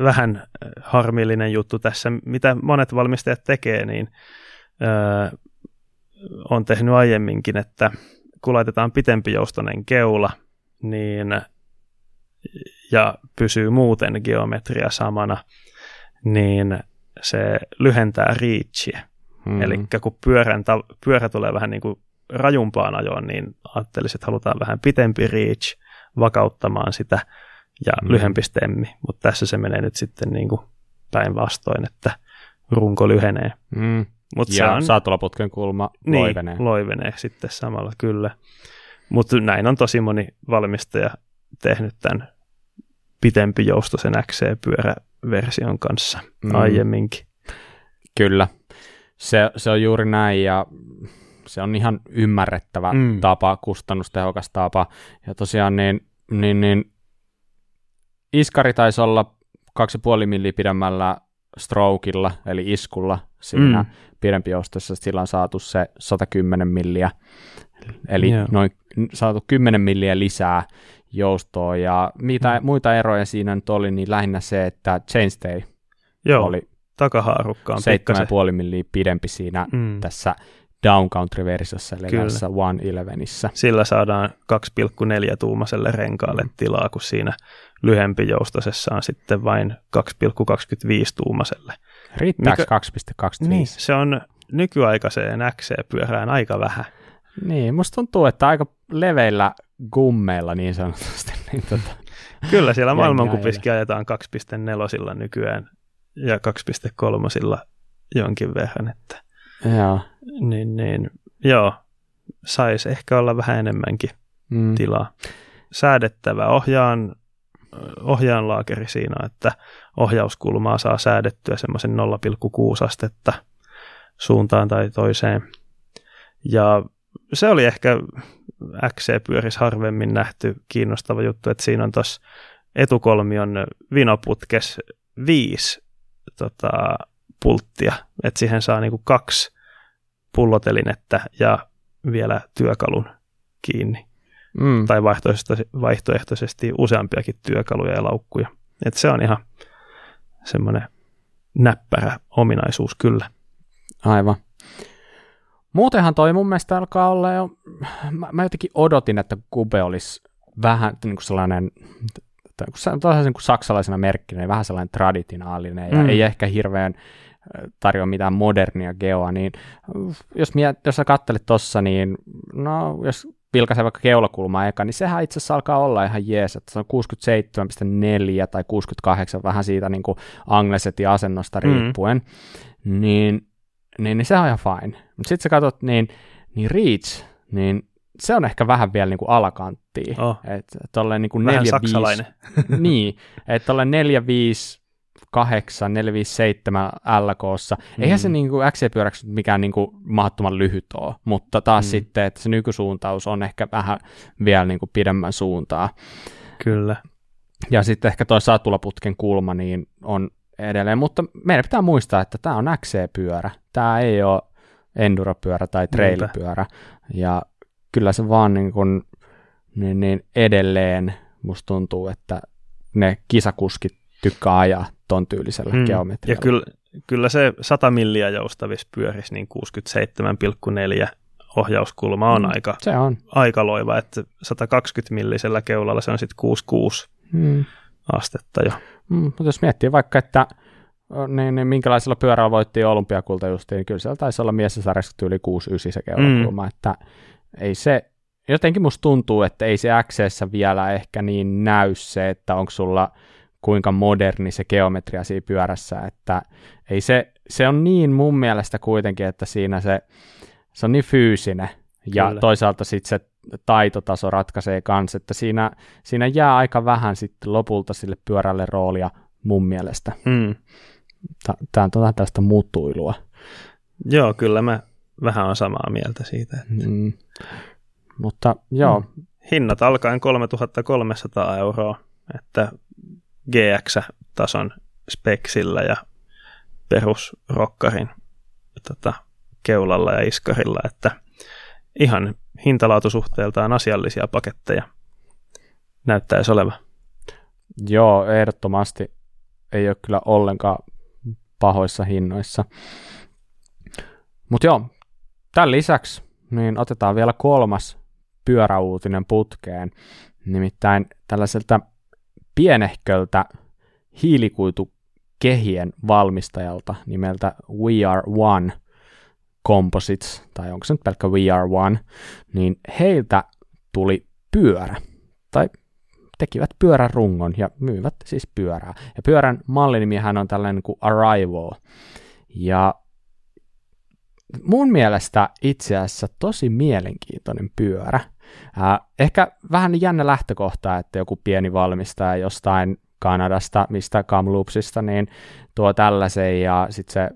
vähän harmillinen juttu tässä, mitä monet valmistajat tekee, niin ö, on tehnyt aiemminkin, että kun laitetaan pitempi joustonen keula, niin ja pysyy muuten geometria samana, niin se lyhentää reachia. Hmm. Eli kun pyörän, pyörä tulee vähän niin kuin rajumpaan ajoon, niin ajattelisin, että halutaan vähän pitempi reach vakauttamaan sitä ja hmm. lyhempi stemmi. Mutta tässä se menee nyt sitten niin kuin päinvastoin, että runko lyhenee. Hmm. Mut ja se on, saatolaputken kulma niin, loivenee. loivenee sitten samalla, kyllä. Mutta näin on tosi moni valmistaja tehnyt tämän pitempi joustosen XC-pyörä version kanssa mm. aiemminkin. Kyllä, se, se on juuri näin ja se on ihan ymmärrettävä mm. tapa, kustannustehokas tapa. Ja tosiaan niin, niin, niin iskari taisi olla 2,5 milli pidemmällä strokeilla, eli iskulla siinä mm. pidempi joustossa, sillä on saatu se 110 milliä, eli yeah. noin saatu 10 milliä lisää joustoa, ja mitä mm. muita eroja siinä nyt oli, niin lähinnä se, että chainstay Joo, oli takahaarukkaan 7,5 milliä pidempi siinä mm. tässä downcountry-versiossa, eli Kyllä. tässä One Elevenissä. Sillä saadaan 2,4 tuumaselle renkaalle mm. tilaa, kun siinä lyhempi joustosessa on sitten vain 2,25 tuumaselle. Riittääkö Mikä... 2,25? Niin, se on nykyaikaiseen XC-pyörään aika vähän. Niin, musta tuntuu, että aika leveillä gummeilla niin sanotusti. Niin tota, Kyllä, siellä maailmankupissakin ajetaan 2.4 nykyään ja 2.3 jonkin verran. Että, joo. Niin, niin, joo, saisi ehkä olla vähän enemmänkin mm. tilaa. Säädettävä ohjaan, ohjaanlaakeri siinä, että ohjauskulmaa saa säädettyä semmoisen 0,6 astetta suuntaan tai toiseen. Ja se oli ehkä XC-pyörissä harvemmin nähty kiinnostava juttu, että siinä on tuossa etukolmion vinoputkes viisi tota, pulttia, että siihen saa niinku kaksi pullotelinettä ja vielä työkalun kiinni. Mm. Tai vaihtoehtoisesti, vaihtoehtoisesti useampiakin työkaluja ja laukkuja. Et se on ihan semmoinen näppärä ominaisuus kyllä. Aivan. Muutenhan toi mun mielestä alkaa olla jo, mä, mä jotenkin odotin, että Kube olisi vähän niin kuin sellainen, tosiaan kuin saksalaisena merkkinä, niin vähän sellainen traditionaalinen ja mm. ei ehkä hirveän tarjoa mitään modernia geoa, niin jos, miet, jos sä kattelet tossa, niin no, jos vilkaisee vaikka keulakulmaa eka, niin sehän itse asiassa alkaa olla ihan jees, että se on 67,4 tai 68, vähän siitä niin kuin Anglesetin asennosta mm. riippuen, mm. niin niin, niin se on ihan fine. Mutta sitten sä katsot, niin, niin Reach, niin se on ehkä vähän vielä niin kuin alakanttia. Oh. Että tolleen niin kuin vähän 4, saksalainen. 5, niin, että tolleen 4, 5, 8, 4, 5, 7 LKssa. Mm. Eihän se niin kuin XC-pyöräksi mikään niin kuin mahdottoman lyhyt ole, mutta taas mm. sitten, että se nykysuuntaus on ehkä vähän vielä niin kuin pidemmän suuntaa. Kyllä. Ja sitten ehkä tuo satulaputken kulma niin on edelleen, mutta meidän pitää muistaa, että tämä on XC-pyörä, tämä ei ole enduropyörä tai trailipyörä, ja kyllä se vaan niin kuin, niin, niin edelleen musta tuntuu, että ne kisakuskit tykkää ajaa ton tyylisellä hmm. geometrialla. Ja kyllä, kyllä se 100 milliä joustavissa pyörissä, niin 67,4 ohjauskulma on, mm, aika, se on aika loiva, että 120 millisellä keulalla se on sitten 66 mm. astetta jo. Mm, mutta jos miettii vaikka, että niin, niin minkälaisella pyörällä voitti olympiakulta justiin, niin kyllä siellä taisi olla miessasarjassa tyyli 6-9 se keulakulma, mm. että ei se, jotenkin musta tuntuu, että ei se x vielä ehkä niin näy se, että onko sulla kuinka moderni se geometria siinä pyörässä, että ei se, se on niin mun mielestä kuitenkin, että siinä se, se on niin fyysinen, ja Kyllä. toisaalta sitten se taitotaso ratkaisee kanssa, että siinä, siinä jää aika vähän sitten lopulta sille pyörälle roolia mun mielestä. Mm. Tämä on tästä mutuilua. Joo, kyllä mä vähän on samaa mieltä siitä. Että... Mm. Mutta joo. Mm. Hinnat alkaen 3300 euroa, että GX-tason speksillä ja perusrokkarin tota, keulalla ja iskarilla, että ihan hintalaatusuhteeltaan asiallisia paketteja näyttäisi oleva. Joo, ehdottomasti ei ole kyllä ollenkaan pahoissa hinnoissa. Mutta joo, tämän lisäksi niin otetaan vielä kolmas pyöräuutinen putkeen, nimittäin tällaiselta pienehköltä hiilikuitukehien valmistajalta nimeltä We Are One Composites, tai onko se nyt pelkkä We Are One, niin heiltä tuli pyörä, tai tekivät pyörän rungon ja myyvät siis pyörää. Ja pyörän mallinimihän on tällainen kuin Arrival. Ja mun mielestä itse asiassa tosi mielenkiintoinen pyörä. Äh, ehkä vähän jännä lähtökohta, että joku pieni valmistaja jostain Kanadasta, mistä Kamloopsista, niin tuo tällaisen ja sitten se,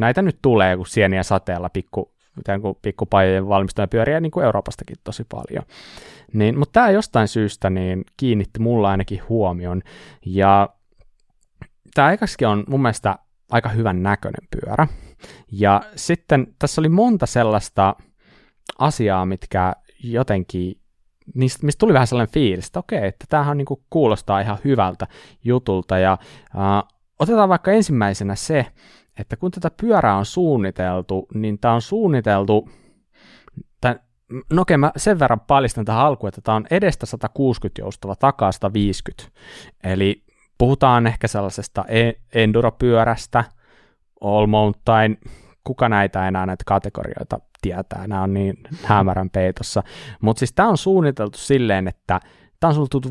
näitä nyt tulee kun sieniä sateella pikku, pikkupajojen valmistaja pyöriä niin kuin Euroopastakin tosi paljon. Niin, mutta tämä jostain syystä niin kiinnitti mulla ainakin huomion. Ja tämä aikaisemmin on mun mielestä aika hyvän näköinen pyörä. Ja sitten tässä oli monta sellaista asiaa, mitkä jotenkin, niistä, mistä tuli vähän sellainen fiilis, että okei, että tämähän niin kuin kuulostaa ihan hyvältä jutulta. Ja uh, otetaan vaikka ensimmäisenä se, että kun tätä pyörää on suunniteltu, niin tämä on suunniteltu, tämän, no okei, mä sen verran paljastan tähän alkuun, että tämä on edestä 160 joustava, takaa 150. Eli puhutaan ehkä sellaisesta e- enduropyörästä, all mountain, kuka näitä enää näitä kategorioita tietää, nämä on niin hämärän peitossa. Mutta siis tämä on suunniteltu silleen, että tämä on suunniteltu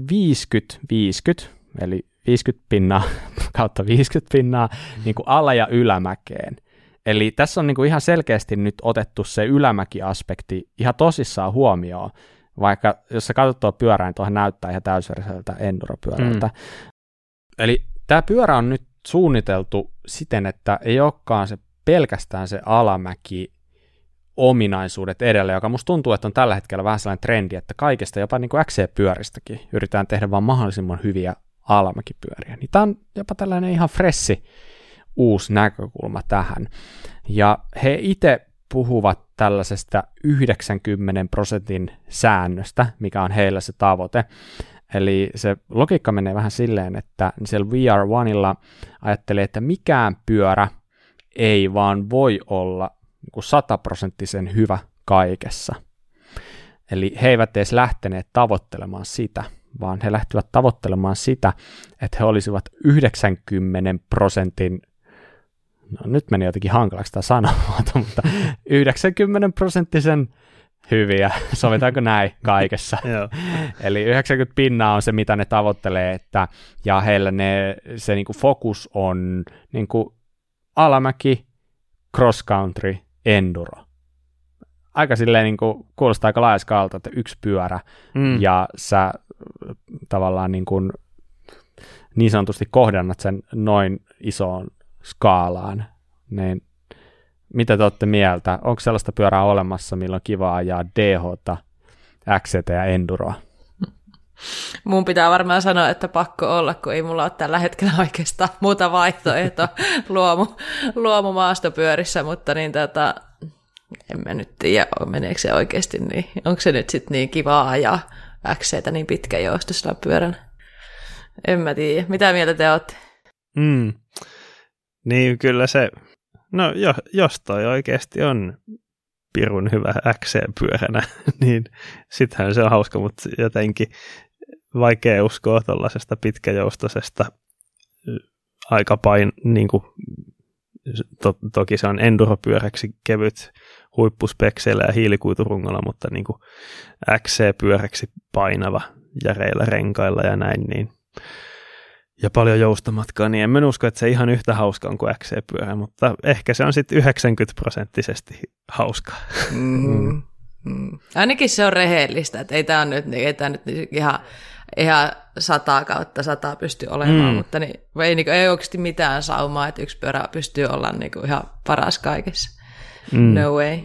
50-50, eli 50 pinnaa kautta 50 pinnaa niin kuin ala- ja ylämäkeen. Eli tässä on niin kuin ihan selkeästi nyt otettu se ylämäki-aspekti ihan tosissaan huomioon, vaikka jos sä katsot tuo pyörää, niin näyttää ihan täysveriseltä enduropyörältä. Mm. Eli tämä pyörä on nyt suunniteltu siten, että ei olekaan se pelkästään se alamäki ominaisuudet edellä, joka musta tuntuu, että on tällä hetkellä vähän sellainen trendi, että kaikesta, jopa niin kuin XC-pyöristäkin, yritetään tehdä vaan mahdollisimman hyviä alamäkipyöriä. Niin tämä on jopa tällainen ihan fressi uusi näkökulma tähän. Ja he itse puhuvat tällaisesta 90 prosentin säännöstä, mikä on heillä se tavoite. Eli se logiikka menee vähän silleen, että siellä VR1illa ajattelee, että mikään pyörä ei vaan voi olla niin sataprosenttisen hyvä kaikessa. Eli he eivät edes lähteneet tavoittelemaan sitä, vaan he lähtivät tavoittelemaan sitä, että he olisivat 90 prosentin, no nyt meni jotenkin hankalaksi tämä sanamuoto, mutta 90 prosenttisen hyviä, sovitaanko näin kaikessa. Eli 90 pinnaa on se, mitä ne tavoittelee, että, ja heillä ne, se niinku fokus on niinku alamäki, cross country, enduro. Aika silleen niin kuin, kuulostaa aika laajaskalta, että yksi pyörä, mm. ja sä tavallaan niin, kuin, niin sanotusti kohdannat sen noin isoon skaalaan, niin mitä te olette mieltä? Onko sellaista pyörää olemassa, millä on kiva ajaa DH, XT ja Enduroa? Mun pitää varmaan sanoa, että pakko olla, kun ei mulla ole tällä hetkellä oikeastaan muuta vaihtoehtoa luomu, luomu maastopyörissä, mutta niin tota, en mä nyt tiedä, meneekö se oikeasti niin, onko se nyt sitten niin kiva ajaa XCtä niin pitkäjoustoisella pyörän. En mä tiedä. Mitä mieltä te olette? Mm. Niin kyllä se, no jo, jos toi oikeasti on pirun hyvä XC-pyöränä, niin sittenhän se on hauska, mutta jotenkin vaikea uskoa tuollaisesta pitkäjoustoisesta aika pain, niin kuin, to, toki se on enduropyöräksi kevyt huippuspekseillä ja hiilikuiturungolla, mutta niin kuin XC-pyöräksi painava järeillä renkailla ja näin, niin ja paljon joustomatkaa, niin en usko, että se ihan yhtä hauska on kuin XC-pyörä, mutta ehkä se on sitten 90 prosenttisesti hauska. Mm. Mm. Ainakin se on rehellistä, että ei tämä nyt, ei tämä nyt ihan, ihan sata kautta sata pysty olemaan, mm. mutta niin, ei, niin, ei oikeasti mitään saumaa, että yksi pyörä pystyy olla niin kuin ihan paras kaikessa. Mm. No way.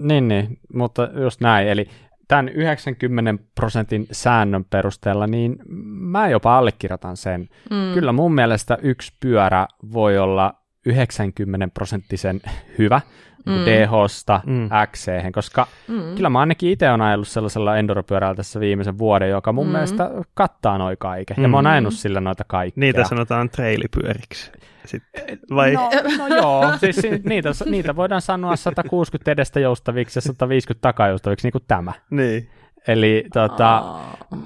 Niin, niin, mutta just näin. Eli tämän 90 prosentin säännön perusteella, niin mä jopa allekirjoitan sen. Mm. Kyllä mun mielestä yksi pyörä voi olla 90 prosenttisen hyvä, mm. DH-sta mm. x koska mm. kyllä mä ainakin itse olen ajellut sellaisella enduropyörällä tässä viimeisen vuoden, joka mun mm. mielestä kattaa noin kaiken, mm. ja mä oon mm. ajanut sillä noita kaikkea. Niitä sanotaan trailipyöriksi. Sitten, vai? No, no joo, siis niitä, niitä voidaan sanoa 160 edestä joustaviksi ja 150 takajoustaviksi, niin kuin tämä. Niin. Eli tota,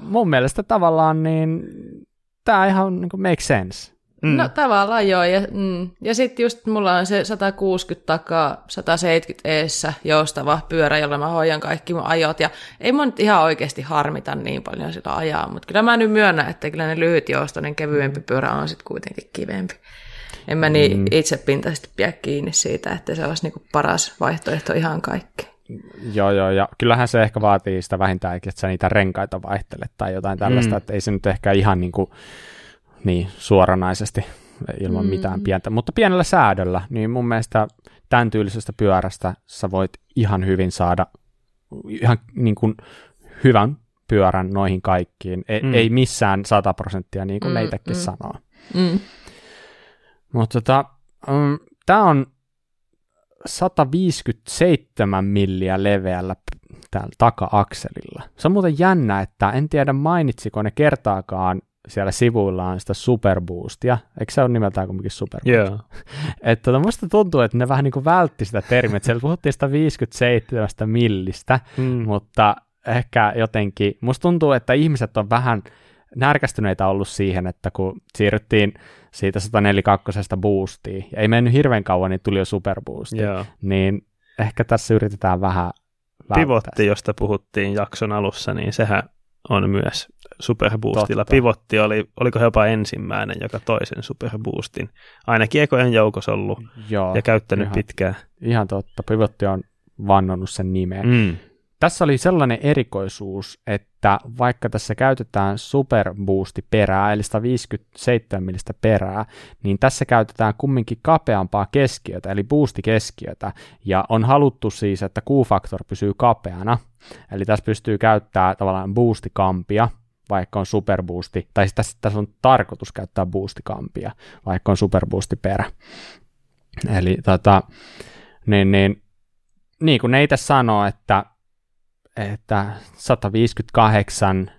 mun mielestä tavallaan niin tämä ihan niin kuin make sense. Mm. No tavallaan joo, ja, mm. ja sitten just mulla on se 160 takaa, 170 eessä joustava pyörä, jolla mä hoidan kaikki mun ajot, ja ei mun nyt ihan oikeasti harmita niin paljon sitä ajaa, mutta kyllä mä nyt myönnän, että kyllä ne lyhyt joustoinen kevyempi pyörä on sitten kuitenkin kivempi. En mä niin mm. itsepintaisesti pidä kiinni siitä, että se olisi niinku paras vaihtoehto ihan kaikki. Joo, joo, ja kyllähän se ehkä vaatii sitä vähintäänkin, että sä niitä renkaita vaihtelet tai jotain tällaista, mm. että ei se nyt ehkä ihan niin kuin niin, suoranaisesti ilman mm. mitään pientä, mutta pienellä säädöllä, niin mun mielestä tämän tyylisestä pyörästä sä voit ihan hyvin saada ihan niin kuin hyvän pyörän noihin kaikkiin. Ei, mm. ei missään 100 prosenttia, niin kuin mm, meitäkin mm. sanoo. Mm. Mutta tota, Um, Tämä on 157 milliä leveällä täällä taka-akselilla. Se on muuten jännä, että en tiedä mainitsiko ne kertaakaan siellä sivuillaan sitä superboostia. Eikö se ole nimeltään kumminkin superboost? Joo. Että tota, musta tuntuu, että ne vähän niin kuin vältti sitä termiä, että siellä puhuttiin sitä 57 millistä, Mm. mutta ehkä jotenkin, musta tuntuu, että ihmiset on vähän närkästyneitä ollut siihen, että kun siirryttiin siitä 142 boostiin, ja ei mennyt hirveän kauan, niin tuli jo superboosti, Joo. niin ehkä tässä yritetään vähän välttää Pivotti, josta puhuttiin jakson alussa, niin sehän on myös Superboostilla. Totta. Pivotti oli, oliko he jopa ensimmäinen, joka toisen Superboostin. Ainakin ekojen joukossa ollut Joo, ja käyttänyt ihan, pitkään. ihan totta. Pivotti on vannonut sen nimeen. Mm. Tässä oli sellainen erikoisuus, että vaikka tässä käytetään superboosti perää, eli 157 millistä perää, niin tässä käytetään kumminkin kapeampaa keskiötä, eli boosti-keskiötä, ja on haluttu siis, että Q-faktor pysyy kapeana, eli tässä pystyy käyttämään tavallaan boostikampia, vaikka on superboosti, tai siis tässä, tässä on tarkoitus käyttää boostikampia, vaikka on superboosti perä. Eli tota, niin, niin, niin kuin ne itse sanoo, että että 158,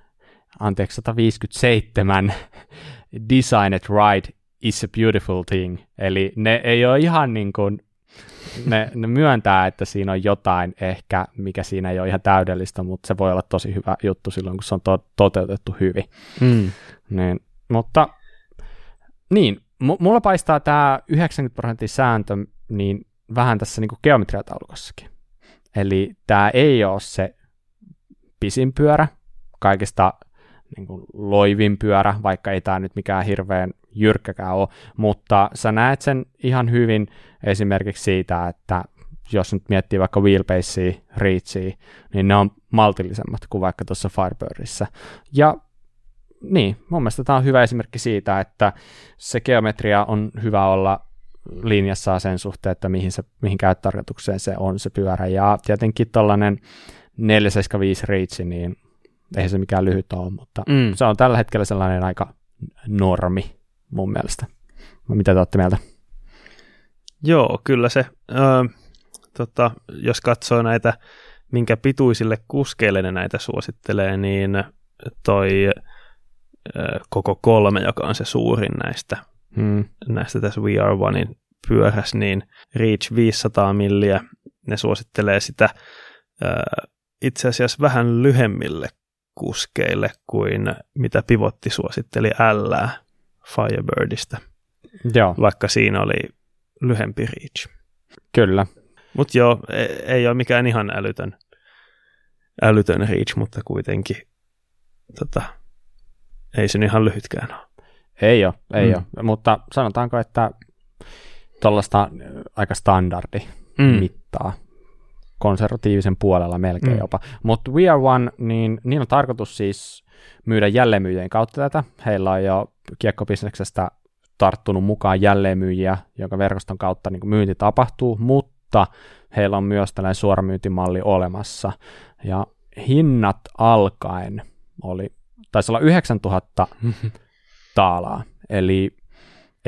anteeksi 157 Design it right is a beautiful thing. Eli ne ei ole ihan niin kuin, ne, ne myöntää, että siinä on jotain ehkä, mikä siinä ei ole ihan täydellistä, mutta se voi olla tosi hyvä juttu silloin, kun se on to- toteutettu hyvin. Mm. Niin, mutta niin, m- mulla paistaa tämä 90 prosentin sääntö niin vähän tässä niin geometriataulukossakin. Eli tämä ei ole se pisin pyörä, kaikista niin kuin loivin pyörä, vaikka ei tämä nyt mikään hirveän jyrkkäkään ole, mutta sä näet sen ihan hyvin esimerkiksi siitä, että jos nyt miettii vaikka wheelbasea, reachia, niin ne on maltillisemmat kuin vaikka tuossa Firebirdissä. Ja niin, mun mielestä tämä on hyvä esimerkki siitä, että se geometria on hyvä olla linjassa sen suhteen, että mihin, se, mihin käyttötarkoitukseen se on se pyörä. Ja tietenkin tällainen 475 reach, niin eihän se mikään lyhyt ole, mutta Mm. se on tällä hetkellä sellainen aika normi mun mielestä. Mitä te olette mieltä? Joo, kyllä se, ö, tota, jos katsoo näitä, minkä pituisille kuskeille ne näitä suosittelee, niin toi ö, koko kolme, joka on se suurin näistä, Hmm. näistä tässä VR1in pyörässä, niin Reach 500 milliä, ne suosittelee sitä ö, itse asiassa vähän lyhemmille kuskeille kuin mitä Pivotti suositteli L Firebirdista, Joo, vaikka siinä oli lyhempi Reach. kyllä. Mutta joo, ei, ei ole mikään ihan älytön, älytön reach, mutta kuitenkin tota, ei se ihan lyhytkään ole. Ei ole, ei mm. ole. Mutta sanotaanko, että tuollaista aika standardi Mm. mittaa konservatiivisen puolella melkein Mm. jopa. Mutta We Are One, niin niin on tarkoitus siis myydä jälleenmyyjien kautta tätä. Heillä on jo kiekkobisneksestä tarttunut mukaan jälleenmyyjiä, jonka verkoston kautta niin myynti tapahtuu, mutta heillä on myös tällainen suoramyyntimalli olemassa. Ja hinnat alkaen oli, taisi olla 9000 taalaa, eli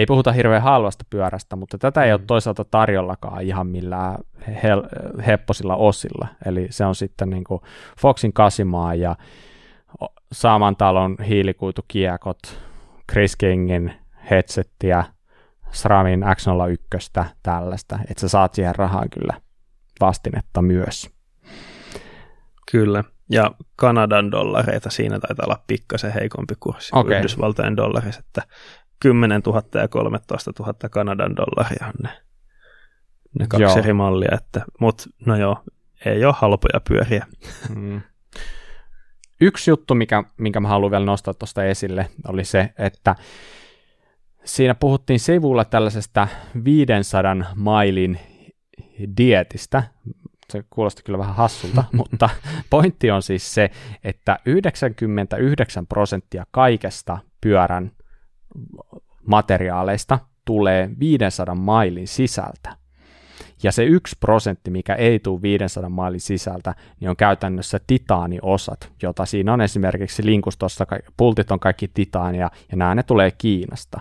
puhuta hirveän halvasta pyörästä, mutta tätä ei ole toisaalta tarjollakaan ihan millään hel- hepposilla osilla. Eli se on sitten niin kuin Foxin kasimaa ja Saaman talon hiilikuitukiekot, Chris Kingin headsettiä, SRAMin X01, tällaista, että sä saat siihen rahaan kyllä vastinetta myös. Kyllä. Ja Kanadan dollareita siinä taitaa olla pikkasen heikompi kurssi kuin Okei. Yhdysvaltain dollarissa, että 10 000 ja 13 000 Kanadan dollaria on ne, ne kaksi Joo. eri mallia, että, mutta no joo, ei ole halpoja pyöriä. Mm. Yksi juttu, mikä, minkä mä haluan vielä nostaa tuosta esille, oli se, että siinä puhuttiin sivulla tällaisesta 500 mailin dietistä. Se kuulosti kyllä vähän hassulta, mutta pointti on siis se, että 99 prosenttia kaikesta pyörän materiaaleista tulee 500 mailin sisältä. Ja se yksi prosentti, mikä ei tule 500 mailin sisältä, niin on käytännössä titaaniosat, jota siinä on esimerkiksi linkustossa, pultit on kaikki titaania, ja nämä ne tulee Kiinasta.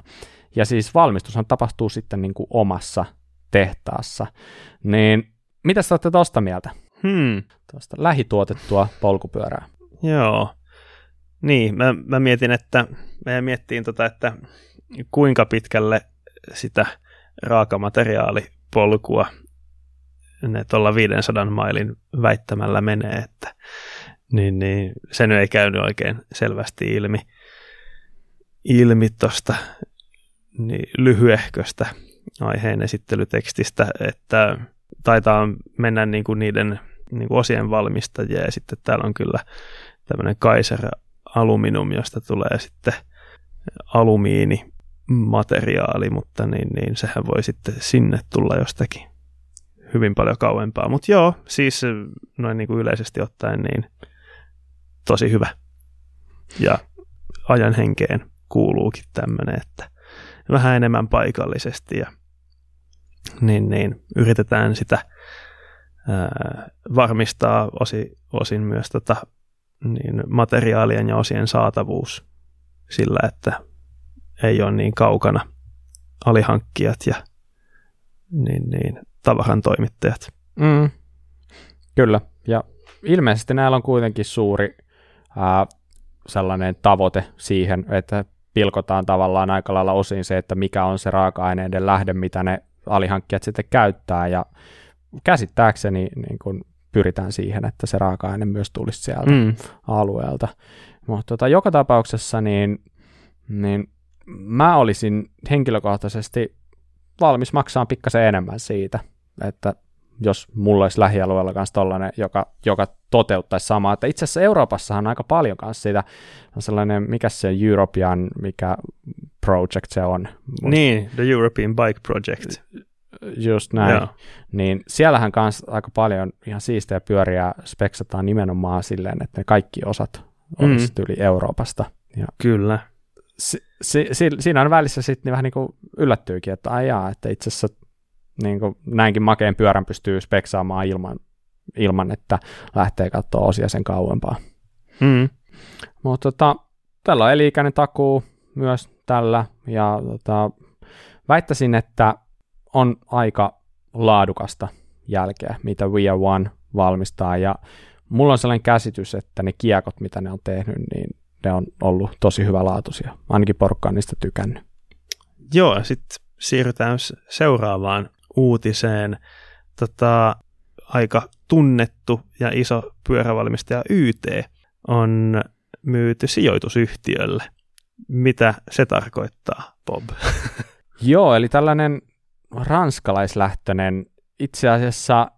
ja siis valmistushan tapahtuu sitten niin kuin omassa tehtaassa. Niin mitä sä olette tuosta mieltä? Hmm. Tuosta lähituotettua polkupyörää. Joo. Niin, mä, mä mietin, että me miettiin tota, että kuinka pitkälle sitä raakamateriaalipolkua ne tuolla 500 mailin väittämällä menee, että niin, niin se nyt ei käynyt oikein selvästi ilmi, ilmi tuosta niin lyhyehköstä aiheen esittelytekstistä, että taitaa mennä niin kuin niiden niin kuin osien valmistajia ja sitten täällä on kyllä tämmöinen Kaiser Aluminum, josta tulee sitten alumiinimateriaali, mutta niin, niin sehän voi sitten sinne tulla jostakin hyvin paljon kauempaa. Mutta joo, siis noin niin kuin yleisesti ottaen niin tosi hyvä. Ja ajan henkeen kuuluukin tämmöinen, että vähän enemmän paikallisesti ja niin, niin yritetään sitä ää, varmistaa osi, osin myös tota, niin materiaalien ja osien saatavuus sillä, että ei ole niin kaukana alihankkijat ja niin, niin, tavaran toimittajat. Mm, kyllä, ja ilmeisesti näillä on kuitenkin suuri ää, sellainen tavoite siihen, että pilkotaan tavallaan aika lailla osin se, että mikä on se raaka-aineiden lähde, mitä ne alihankkijat sitten käyttää, ja käsittääkseni niin kun pyritään siihen, että se raaka-aine myös tulisi sieltä mm. alueelta. Mutta tota, joka tapauksessa niin, niin mä olisin henkilökohtaisesti valmis maksamaan pikkasen enemmän siitä, että jos mulla olisi lähialueella kanssa tollainen, joka, joka toteuttaisi samaa. Että itse asiassa Euroopassahan on aika paljon kanssa sitä, on sellainen, mikä se European, mikä project se on. Niin, the European Bike Project. Just näin. Joo. Niin siellähän kanssa aika paljon ihan siistejä pyöriä speksataan nimenomaan silleen, että ne kaikki osat olisivat mm. yli Euroopasta. Ja Kyllä. Si, si, si, siinä on välissä sitten niin vähän niin kuin yllättyykin, että ajaa, että itse asiassa niin kuin näinkin makeen pyörän pystyy speksaamaan ilman, ilman että lähtee katsoa osia sen kauempaa. Mm. Mutta tota, tällä on eliikäinen takuu myös tällä, ja tota, väittäisin, että on aika laadukasta jälkeä, mitä We Are One valmistaa, ja mulla on sellainen käsitys, että ne kiekot, mitä ne on tehnyt, niin ne on ollut tosi hyvälaatuisia. Ainakin porukka on niistä tykännyt. Joo, sitten siirrytään seuraavaan uutiseen. Tota, aika tunnettu ja iso pyörävalmistaja YT on myyty sijoitusyhtiölle. Mitä se tarkoittaa, Bob? Joo, eli tällainen ranskalaislähtöinen, itse asiassa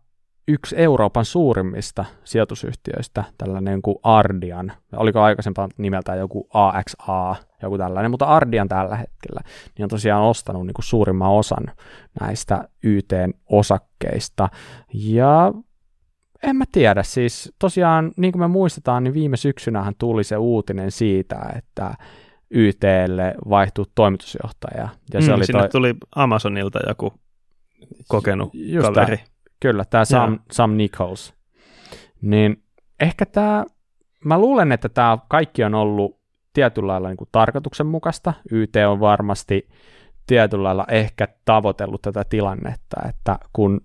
yksi Euroopan suurimmista sijoitusyhtiöistä, tällainen kuin Ardian, oliko aikaisempaa nimeltään joku AXA, joku tällainen, mutta Ardian tällä hetkellä, niin on tosiaan ostanut niin kuin suurimman osan näistä YT-osakkeista, ja en mä tiedä, siis tosiaan, niin kuin me muistetaan, niin viime syksynähän tuli se uutinen siitä, että YTlle vaihtui toimitusjohtaja. Ja se mm, oli sinne toi... tuli Amazonilta joku kokenut Just kaveri. Tämä, kyllä, tämä Sam, Sam Nichols. Niin ehkä tämä, mä luulen, että tämä kaikki on ollut tietyllä lailla niin kuin tarkoituksenmukaista. YT on varmasti tietyllä lailla ehkä tavoitellut tätä tilannetta, että kun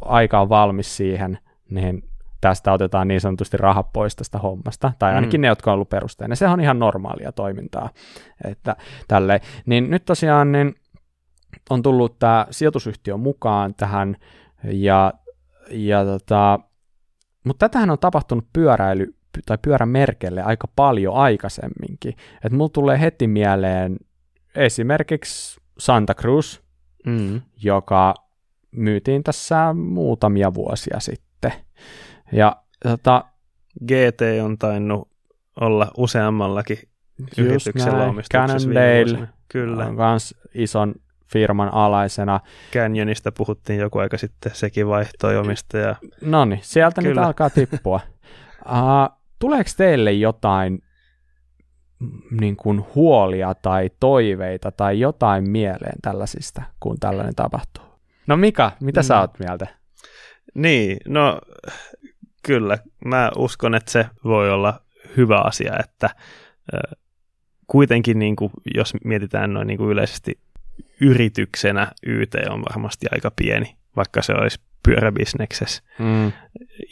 aika on valmis siihen, niin tästä otetaan niin sanotusti rahat pois tästä hommasta, tai ainakin mm. ne, jotka on ollut perusteena. Se on ihan normaalia toimintaa. Että tälle. Niin nyt tosiaan niin on tullut tämä sijoitusyhtiö mukaan tähän, ja, ja tota, mutta tätähän on tapahtunut pyöräily tai pyörämerkelle aika paljon aikaisemminkin. Että mulla tulee heti mieleen esimerkiksi Santa Cruz, mm. joka myytiin tässä muutamia vuosia sitten. Ja tota, GT on tainnut olla useammallakin yrityksellä omistuksessa Kyllä. on myös ison firman alaisena. Canyonista puhuttiin joku aika sitten, sekin vaihtoi omistaja. No niin, sieltä Kyllä. nyt alkaa tippua. uh, tuleeko teille jotain niin kuin huolia tai toiveita tai jotain mieleen tällaisista, kun tällainen tapahtuu? No Mika, mitä mm. sä oot mieltä? Niin, no kyllä. Mä uskon, että se voi olla hyvä asia, että kuitenkin, niin kuin, jos mietitään noin niin kuin yleisesti yrityksenä, YT on varmasti aika pieni, vaikka se olisi pyöräbisneksessä mm.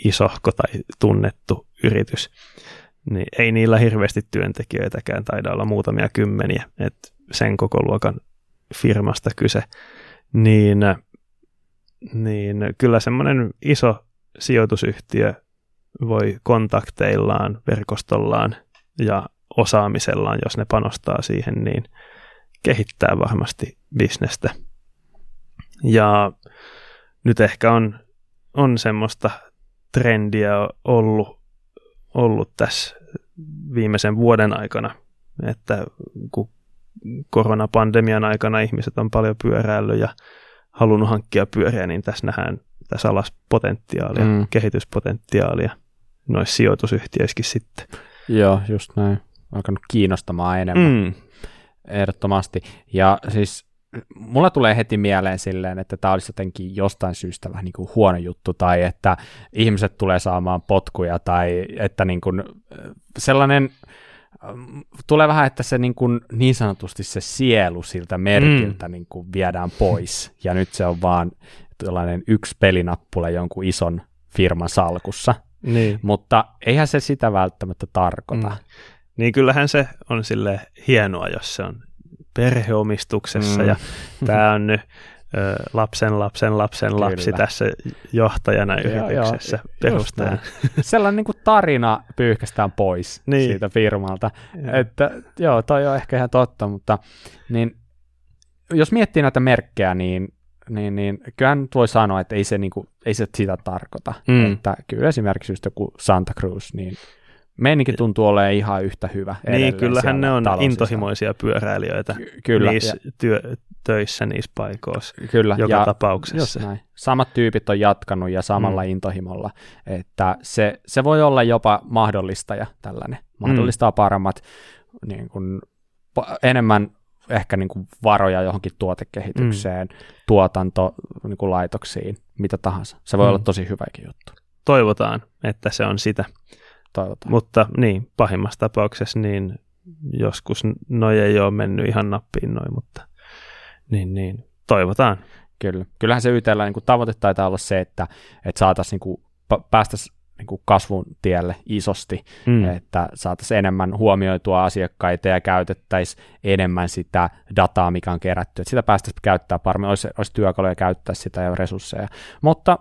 isohko tai tunnettu yritys. Niin ei niillä hirveästi työntekijöitäkään, taida olla muutamia kymmeniä, että sen koko luokan firmasta kyse. Niin, niin kyllä semmoinen iso sijoitusyhtiö voi kontakteillaan, verkostollaan ja osaamisellaan, jos ne panostaa siihen, niin kehittää varmasti bisnestä. Ja nyt ehkä on, on semmoista trendiä ollut, ollut tässä viimeisen vuoden aikana, että kun koronapandemian aikana ihmiset on paljon pyöräillyt ja halunnut hankkia pyöriä, niin tässä nähdään tässä alas potentiaalia, mm. kehityspotentiaalia noissa sijoitusyhtiöissäkin sitten. Joo, just näin. Alkanut kiinnostamaan enemmän. Mm. Ehdottomasti. Ja siis mulla tulee heti mieleen silleen, että tämä olisi jotenkin jostain syystä vähän niin kuin huono juttu, tai että ihmiset tulee saamaan potkuja, tai että niin kuin sellainen, tulee vähän, että se niin, kuin niin sanotusti se sielu siltä merkiltä mm. niin kuin viedään pois, ja nyt se on vaan tällainen yksi pelinappula jonkun ison firman salkussa. Niin. Mutta eihän se sitä välttämättä tarkoita. Mm. Niin kyllähän se on sille hienoa, jos se on perheomistuksessa mm. ja tämä on nyt ö, lapsen lapsen lapsen Kyllä. lapsi tässä johtajana yrityksessä perustajan. Sellainen niin kuin tarina pyyhkästään pois niin. siitä firmalta. Ja. Että joo, toi on ehkä ihan totta, mutta niin, jos miettii näitä merkkejä, niin niin, niin kyllä nyt voi sanoa, että ei se, niin kuin, ei se sitä tarkoita. Mm. Että kyllä esimerkiksi just joku Santa Cruz, niin meininki tuntuu olemaan ihan yhtä hyvä. Niin, kyllähän ne on intohimoisia pyöräilijöitä Ky- kyllä, niissä ja, työ, töissä niissä paikoissa kyllä, joka ja tapauksessa. näin. Samat tyypit on jatkanut ja samalla mm. intohimolla, että se, se voi olla jopa mahdollistaja tällainen, mahdollistaa mm. paremmat niin kuin, enemmän ehkä niin kuin varoja johonkin tuotekehitykseen, mm. tuotantolaitoksiin, niin mitä tahansa. Se voi mm. olla tosi hyväkin juttu. Toivotaan, että se on sitä. Toivotaan. Mutta niin, pahimmassa tapauksessa niin joskus noi ei ole mennyt ihan nappiin noin, mutta niin, niin, toivotaan. Kyllä. Kyllähän se YTllä niin tavoite taitaa olla se, että, että saataisiin niin päästäisiin niin kuin kasvun tielle isosti, mm. että saataisiin enemmän huomioitua asiakkaita ja käytettäisiin enemmän sitä dataa, mikä on kerätty, että sitä päästäisiin käyttää paremmin, olisi, olisi työkaluja käyttää sitä ja resursseja. Mutta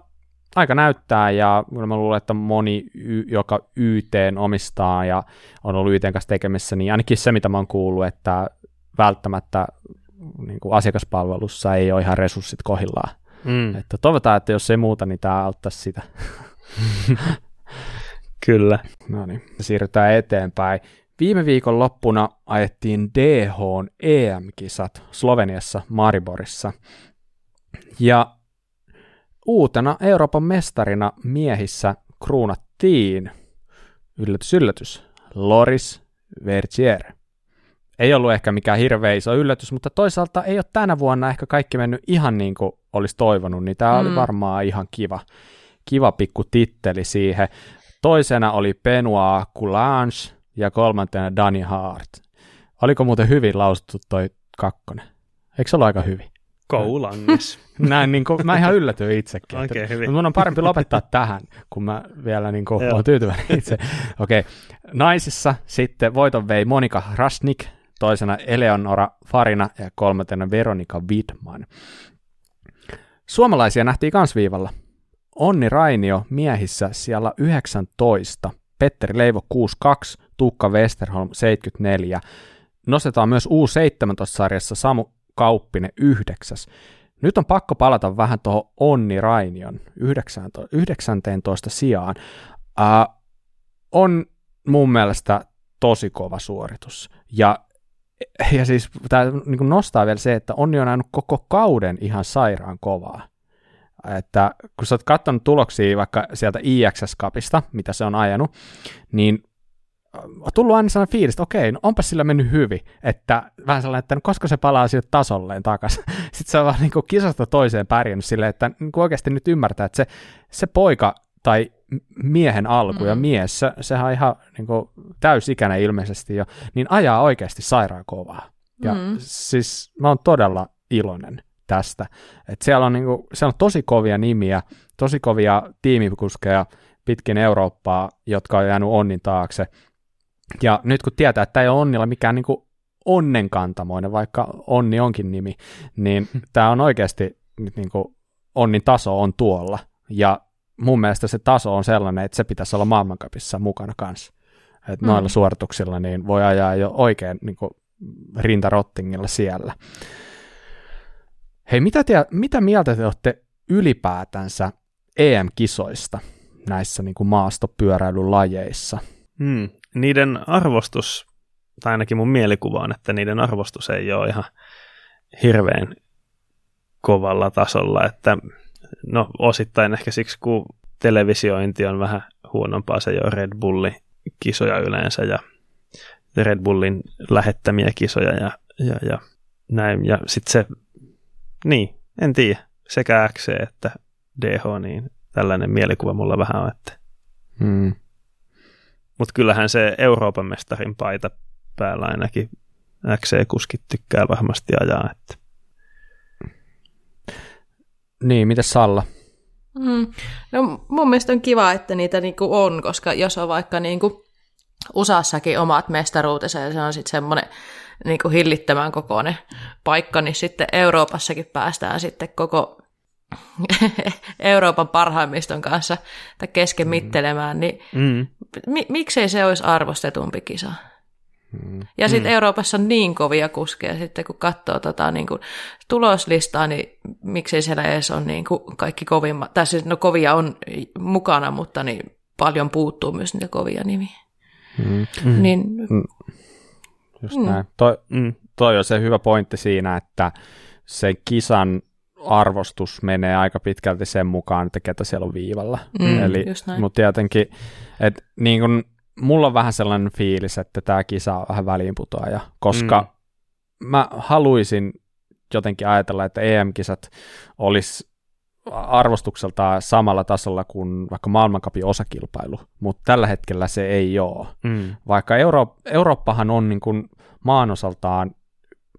aika näyttää ja mä luulen, että moni, joka YT omistaa ja on ollut YT kanssa tekemissä, niin ainakin se, mitä mä oon kuullut, että välttämättä niin kuin asiakaspalvelussa ei ole ihan resurssit kohillaan. Mm. Että toivotaan, että jos ei muuta, niin tämä auttaisi sitä. Kyllä. No niin, siirrytään eteenpäin. Viime viikon loppuna ajettiin DH EM-kisat Sloveniassa Mariborissa. Ja uutena Euroopan mestarina miehissä kruunattiin, yllätys yllätys, Loris Vergier. Ei ollut ehkä mikään hirveä iso yllätys, mutta toisaalta ei ole tänä vuonna ehkä kaikki mennyt ihan niin kuin olisi toivonut, niin tämä mm. oli varmaan ihan kiva, kiva pikku titteli siihen. Toisena oli Benoit Coulange ja kolmantena Danny Hart. Oliko muuten hyvin lausuttu toi kakkonen? Eikö se ole aika hyvin? Koulanges. Näin, niin kuin, mä ihan yllätyin itsekin. Oikein okay, hyvin. Mun on parempi lopettaa tähän, kun mä vielä niin kuin, olen tyytyväinen itse. Okei, okay. naisissa sitten voiton vei Monika Rasnik, toisena Eleonora Farina ja kolmantena Veronika Widman. Suomalaisia nähtiin kans viivalla. Onni Rainio miehissä siellä 19, Petteri Leivo 62, Tuukka Westerholm 74. Nostetaan myös U17-sarjassa Samu Kauppinen 9. Nyt on pakko palata vähän tuohon Onni Rainion 19, 19 sijaan. Uh, on mun mielestä tosi kova suoritus. Ja, ja siis tämä niin nostaa vielä se, että Onni on ajanut koko kauden ihan sairaan kovaa että kun sä oot katsonut tuloksia vaikka sieltä IXS-kapista, mitä se on ajanut, niin on tullut aina sellainen fiilis, että okei, no onpa sillä mennyt hyvin, että vähän sellainen, että no koska se palaa sieltä tasolleen takaisin. Sitten se on vaan niin kuin kisasta toiseen pärjännyt silleen, että niin kuin oikeasti nyt ymmärtää, että se, se poika tai miehen alku, mm. ja mies, se, sehän on ihan niin kuin, täysikäinen ilmeisesti jo, niin ajaa oikeasti sairaan kovaa. Ja mm. siis mä oon todella iloinen tästä. Et siellä, on, niin kuin, siellä on tosi kovia nimiä, tosi kovia tiimikuskeja pitkin Eurooppaa, jotka on jäänyt onnin taakse. Ja nyt kun tietää, että tämä ei ole onnilla mikään niin kuin onnenkantamoinen, vaikka onni onkin nimi, niin tämä on oikeasti nyt niin kuin, onnin taso on tuolla. Ja mun mielestä se taso on sellainen, että se pitäisi olla maailmankapissa mukana kanssa. Että mm. noilla suorituksilla niin voi ajaa jo oikein niin kuin, rintarottingilla siellä. Hei, mitä, te, mitä mieltä te olette ylipäätänsä EM-kisoista näissä niin kuin maastopyöräilylajeissa? Hmm. Niiden arvostus, tai ainakin mun mielikuva on, että niiden arvostus ei ole ihan hirveän kovalla tasolla, että no osittain ehkä siksi, kun televisiointi on vähän huonompaa, se jo Red Bulli kisoja yleensä ja Red Bullin lähettämiä kisoja ja, ja, ja näin. Ja sitten se, niin, en tiedä, sekä XC että DH, niin tällainen mielikuva mulla vähän on, että hmm. Mutta kyllähän se Euroopan mestarin paita päällä ainakin XC-kuskit tykkää varmasti ajaa. Että. Niin, miten Salla? Mm. No mun mielestä on kiva, että niitä niinku on, koska jos on vaikka niinku USAssakin omat mestaruutensa ja se on sitten semmoinen niinku hillittömän kokoinen paikka, niin sitten Euroopassakin päästään sitten koko Euroopan parhaimmiston kanssa tai kesken mm. mittelemään, niin mm. mi- miksei se olisi arvostetumpi kisa? Mm. Ja sitten mm. Euroopassa on niin kovia kuskeja, sitten kun katsoo tota, niin kuin tuloslistaa, niin miksei siellä edes ole niin kuin kaikki kovimmat, tai siis no kovia on mukana, mutta niin paljon puuttuu myös niitä kovia nimiä. Mm. Mm. Niin, mm. Just mm. näin. Toi, mm, toi on se hyvä pointti siinä, että se kisan arvostus menee aika pitkälti sen mukaan, että ketä siellä on viivalla. Mm, Eli, mutta tietenkin, että niin kun, mulla on vähän sellainen fiilis, että tämä kisa on vähän väliinputoaja, koska mm. mä haluaisin jotenkin ajatella, että EM-kisat olisi arvostukseltaan samalla tasolla kuin vaikka maailmankapin osakilpailu, mutta tällä hetkellä se ei ole. Mm. Vaikka Euro- Eurooppahan on niin kuin maanosaltaan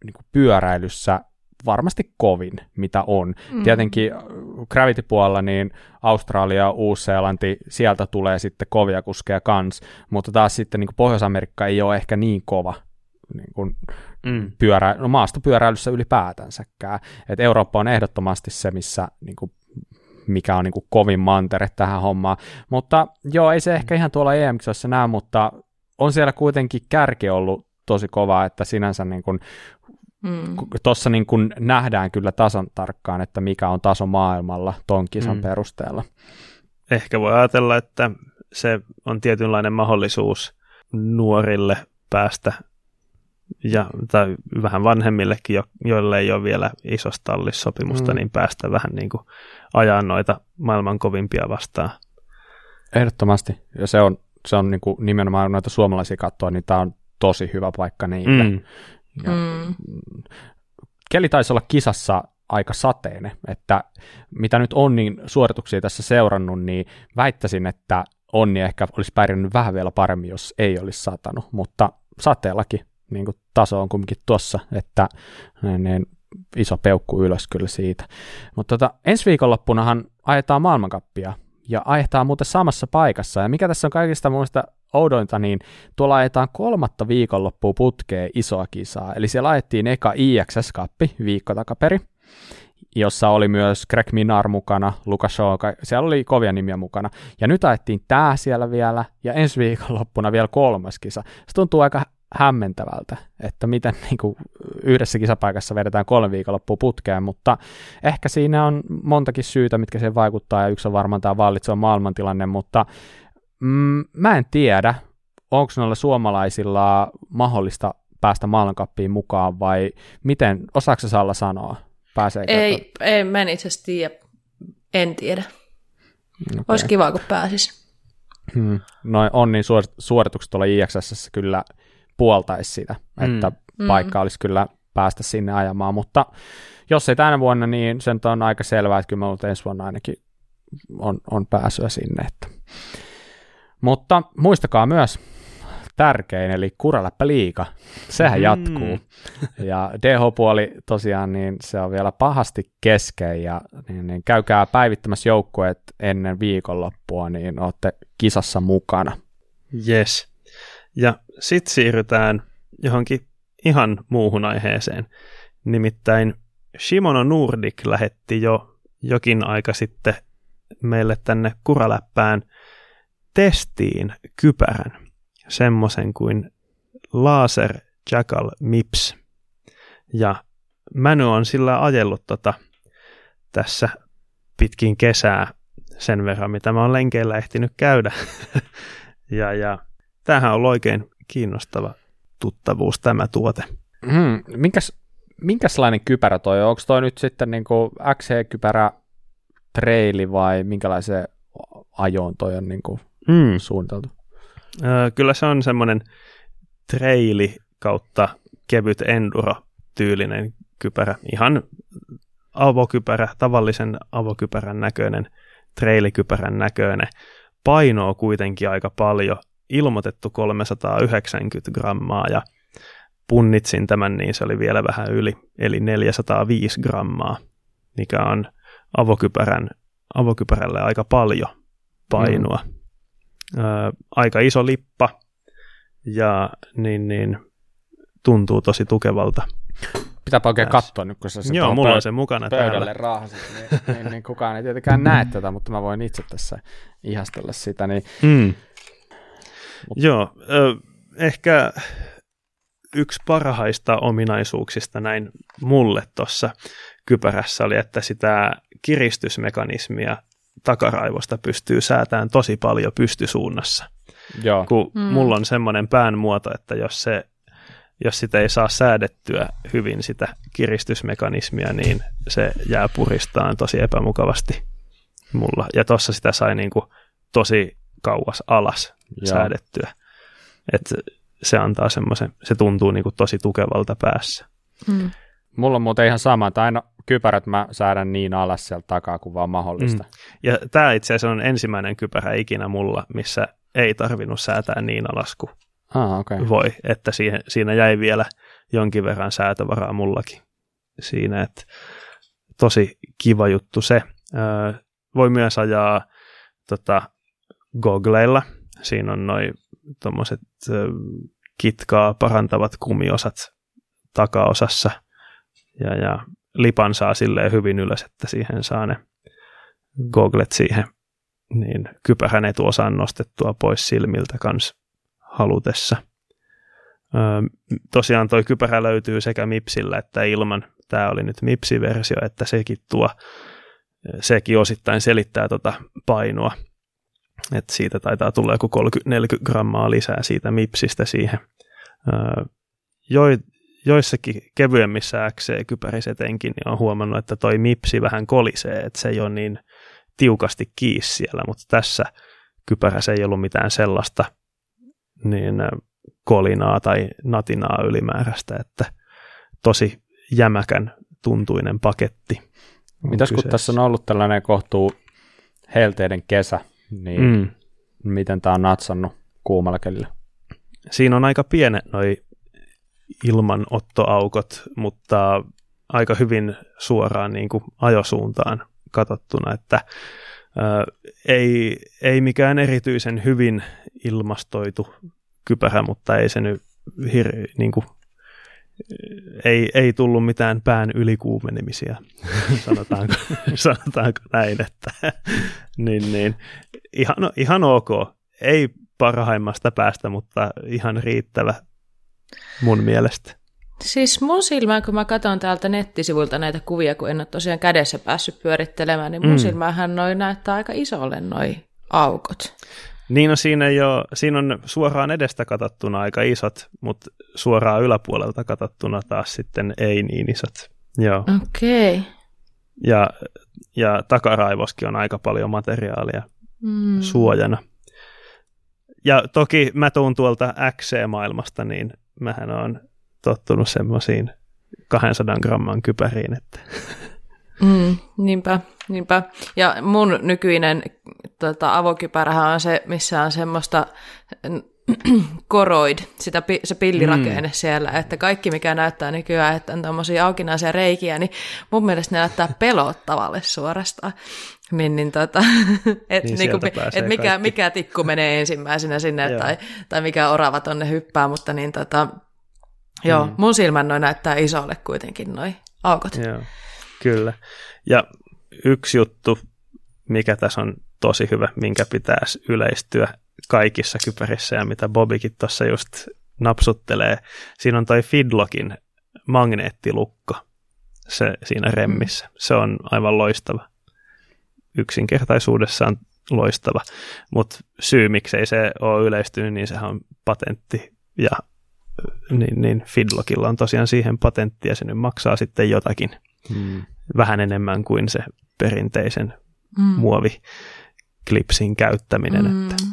niin kuin pyöräilyssä varmasti kovin, mitä on. Mm. Tietenkin äh, Gravity-puolella niin Australia, Uusi-Seelanti, sieltä tulee sitten kovia kuskeja kans, mutta taas sitten niin Pohjois-Amerikka ei ole ehkä niin kova niin kuin mm. pyörä, no maastopyöräilyssä ylipäätänsäkään. Et Eurooppa on ehdottomasti se, missä niin kuin, mikä on niin kuin kovin mantere tähän hommaan. Mutta joo, ei se ehkä ihan tuolla em näy, mutta on siellä kuitenkin kärki ollut tosi kova, että sinänsä niin kuin Mm. Tuossa niin kun nähdään kyllä tasan tarkkaan, että mikä on taso maailmalla ton kisan mm. perusteella. Ehkä voi ajatella, että se on tietynlainen mahdollisuus nuorille päästä ja, tai vähän vanhemmillekin, jo, joille ei ole vielä isosta tallissopimusta, mm. niin päästä vähän niin kuin ajaa noita maailman kovimpia vastaan. Ehdottomasti, ja se on, se on niin kuin nimenomaan noita suomalaisia katsoa, niin tämä on tosi hyvä paikka niille. Mm. Ja mm. Keli taisi olla kisassa aika sateinen, että mitä nyt on niin suorituksia tässä seurannut, niin väittäisin, että Onni ehkä olisi pärjännyt vähän vielä paremmin, jos ei olisi satanut, mutta sateellakin niin kuin taso on kumminkin tuossa, että niin, iso peukku ylös kyllä siitä. Mutta tota, ensi viikonloppunahan ajetaan maailmankappia ja ajetaan muuten samassa paikassa. Ja mikä tässä on kaikista muista oudointa, niin tuolla ajetaan kolmatta viikonloppua putkeen isoa kisaa. Eli siellä ajettiin eka IXS-kappi viikko takaperi, jossa oli myös Greg Minar mukana, Lukas Shaw, siellä oli kovia nimiä mukana. Ja nyt ajettiin tää siellä vielä, ja ensi viikonloppuna vielä kolmas kisa. Se tuntuu aika hämmentävältä, että miten niin kuin, yhdessä kisapaikassa vedetään kolme viikonloppua putkeen, mutta ehkä siinä on montakin syytä, mitkä siihen vaikuttaa, ja yksi on varmaan tämä vallitseva maailmantilanne, mutta mm, mä en tiedä, onko noilla suomalaisilla mahdollista päästä maailmankappiin mukaan, vai miten, osaako Salla sanoa? Pääseekö? Ei, ei mä en itse asiassa tiedä. En tiedä. Okay. Olisi kiva, kun pääsis. Hmm. Noin on niin suoritukset tuolla IXS kyllä puoltaisi sitä, mm. että mm. paikka olisi kyllä päästä sinne ajamaan, mutta jos ei tänä vuonna, niin sen on aika selvää, että kyllä mä ensi vuonna ainakin on, on pääsyä sinne. Että. Mutta muistakaa myös tärkein, eli Kuraläppä liiga. Sehän Mm. jatkuu. Ja DH-puoli tosiaan, niin se on vielä pahasti kesken, ja niin, niin käykää päivittämässä joukkueet ennen viikonloppua, niin olette kisassa mukana. Yes. Ja sitten siirrytään johonkin ihan muuhun aiheeseen. Nimittäin Shimono Nordic lähetti jo jokin aika sitten meille tänne Kuraläppään testiin kypärän. Semmoisen kuin Laser Jackal Mips. Ja Mäny on sillä ajellut tota tässä pitkin kesää sen verran, mitä mä oon lenkeillä ehtinyt käydä. ja, ja tämähän on ollut oikein kiinnostava tuttavuus tämä tuote. Hmm, minkäs, minkäslainen kypärä toi on? Onko toi nyt sitten niin XC-kypärä treili vai minkälaiseen ajoon toi on niin kuin Mm. suunniteltu? Öö, kyllä se on semmoinen treili kautta kevyt enduro-tyylinen kypärä. Ihan avokypärä, tavallisen avokypärän näköinen, treilikypärän näköinen. Painoa kuitenkin aika paljon, ilmoitettu 390 grammaa ja punnitsin tämän, niin se oli vielä vähän yli, eli 405 grammaa, mikä on avokypärän, avokypärälle aika paljon painoa. Mm. Ö, aika iso lippa ja niin, niin, tuntuu tosi tukevalta. Pitääpä oikein Tässä. katsoa nyt, kun sä sen Joo, mulla pöy- on se mukana pöydälle täällä. raahasit, niin, niin, niin, kukaan ei tietenkään näe tätä, mutta mä voin itse tässä ihastella sitä. Niin, Mm. Joo, ö, ehkä yksi parhaista ominaisuuksista näin mulle tuossa kypärässä oli, että sitä kiristysmekanismia takaraivosta pystyy säätämään tosi paljon pystysuunnassa. joo, Kun Mm. mulla on semmoinen pään muoto, että jos, se, jos sitä ei saa säädettyä hyvin sitä kiristysmekanismia, niin se jää puristaan tosi epämukavasti mulla. Ja tossa sitä sai niinku tosi kauas alas Joo. säädettyä. Et se antaa semmoisen, se tuntuu niinku tosi tukevalta päässä. Mm. mulla on muuten ihan sama, että aina kypärät mä säädän niin alas sieltä takaa kuin vaan mahdollista. Mm. Ja tämä itse asiassa on ensimmäinen kypärä ikinä mulla, missä ei tarvinnut säätää niin alas kuin Ah, okei. Okay. voi, että siihen, siinä jäi vielä jonkin verran säätövaraa mullakin siinä, että tosi kiva juttu se. Öö, voi myös ajaa tota, gogleilla, siinä on noin tuommoiset kitkaa parantavat kumiosat takaosassa ja, ja lipan saa silleen hyvin ylös, että siihen saa ne goglet siihen niin kypärän etuosan nostettua pois silmiltä kans halutessa. Öö, tosiaan toi kypärä löytyy sekä Mipsillä että ilman. Tämä oli nyt Mipsi-versio, että sekin tuo, sekin osittain selittää tota painoa. Et siitä taitaa tulla joku 30-40 grammaa lisää siitä Mipsistä siihen. Jo, joissakin kevyemmissä XC-kypärissä etenkin niin on huomannut, että toi Mipsi vähän kolisee, että se ei ole niin tiukasti kiis siellä, mutta tässä kypärässä ei ollut mitään sellaista niin kolinaa tai natinaa ylimääräistä, että tosi jämäkän tuntuinen paketti. Mitäs kun tässä on ollut tällainen kohtuu helteiden kesä, niin mm. Miten tämä on natsannut kuumalla kelillä? Siinä on aika pienet noi ilmanottoaukot, mutta aika hyvin suoraan niin kuin ajosuuntaan katsottuna, että ää, ei, ei mikään erityisen hyvin ilmastoitu kypärä, mutta ei se nyt hir, niin kuin, ei, ei tullut mitään pään ylikuumenemisia, sanotaanko, sanotaanko näin, että niin, niin, ihan, no, ihan ok. Ei parhaimmasta päästä, mutta ihan riittävä mun mielestä. Siis mun silmään, kun mä katson täältä nettisivuilta näitä kuvia, kun en ole tosiaan kädessä päässyt pyörittelemään, niin mun Mm. mm. silmäänhän noi näyttää aika isolle noi aukot. Niin on siinä, jo, siinä on suoraan edestä katsottuna aika isot, mutta suoraan yläpuolelta katsottuna taas sitten ei niin isot. Joo. Okei. Okay. Ja, ja takaraivoskin on aika paljon materiaalia Mm. suojana. Ja toki mä tuun tuolta XC-maailmasta, niin mähän on tottunut semmoisiin 200 gramman kypäriin, että Mm, niinpä, niinpä. Ja mun nykyinen tota, avokypärähän on se, missä on semmoista koroid, sitä, se pillirakenne mm. siellä, että kaikki mikä näyttää nykyään, että on tämmöisiä aukinaisia reikiä, niin mun mielestä ne näyttää pelottavalle suorastaan. Niin, niin, tota, et, niin niinku, et mikä, mikä tikku menee ensimmäisenä sinne tai, tai mikä orava tonne hyppää, mutta niin tota, joo, mm. mun silmän noin näyttää isolle kuitenkin noin aukot. Joo, kyllä. Ja yksi juttu, mikä tässä on tosi hyvä, minkä pitäisi yleistyä kaikissa kypärissä ja mitä Bobikin tuossa just napsuttelee. Siinä on toi Fidlokin magneettilukko se, siinä remmissä. Se on aivan loistava. Yksinkertaisuudessaan loistava. Mutta syy, miksei se ole yleistynyt, niin sehän on patentti. Ja niin, niin Fidlockilla on tosiaan siihen patentti ja se nyt maksaa sitten jotakin hmm. vähän enemmän kuin se perinteisen hmm. muoviklipsin käyttäminen. Hmm. Että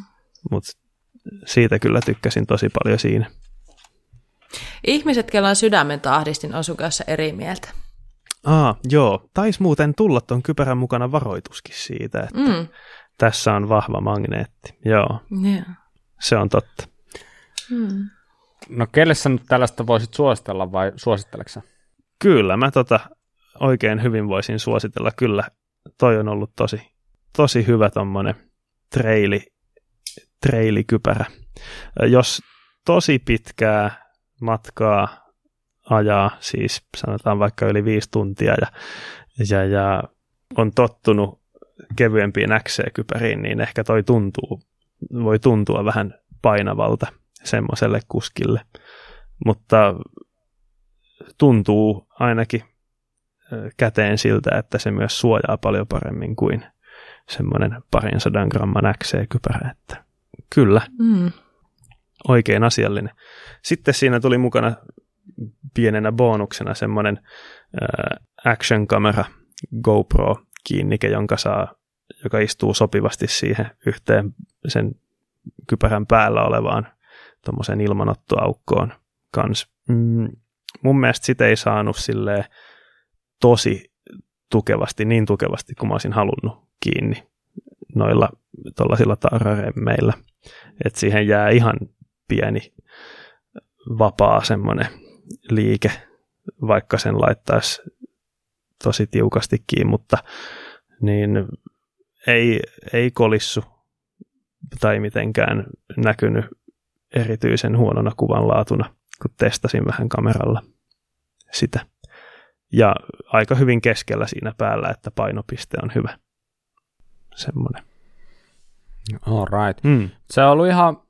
mutta siitä kyllä tykkäsin tosi paljon siinä. Ihmiset, kellä on sydämen tahdistin, on kanssa eri mieltä. Aa, joo. Taisi muuten tulla tuon kypärän mukana varoituskin siitä, että mm. tässä on vahva magneetti. Joo. Yeah. Se on totta. Mm. No kelle sä nyt tällaista voisit suositella vai suositteleksä? Kyllä, mä tota oikein hyvin voisin suositella. Kyllä, toi on ollut tosi, tosi hyvä tommonen treili treilikypärä. Jos tosi pitkää matkaa ajaa, siis sanotaan vaikka yli viisi tuntia ja, ja, ja on tottunut kevyempiin XC-kypäriin, niin ehkä toi tuntuu, voi tuntua vähän painavalta semmoiselle kuskille. Mutta tuntuu ainakin käteen siltä, että se myös suojaa paljon paremmin kuin semmoinen parin sadan gramman XC-kypärä. Että Kyllä. Mm. Oikein asiallinen. Sitten siinä tuli mukana pienenä bonuksena semmoinen action-kamera GoPro-kiinnike, jonka saa, joka istuu sopivasti siihen yhteen sen kypärän päällä olevaan tuommoiseen ilmanottoaukkoon kans. Mm, mun mielestä sitä ei saanut silleen tosi tukevasti, niin tukevasti kuin mä olisin halunnut kiinni noilla tuollaisilla tarraremmeillä. Että siihen jää ihan pieni vapaa semmoinen liike, vaikka sen laittaisi tosi tiukasti kiinni, mutta niin ei, ei kolissu tai mitenkään näkynyt erityisen huonona kuvanlaatuna, kun testasin vähän kameralla sitä. Ja aika hyvin keskellä siinä päällä, että painopiste on hyvä. Semmoinen. All right. Mm. Se on ollut ihan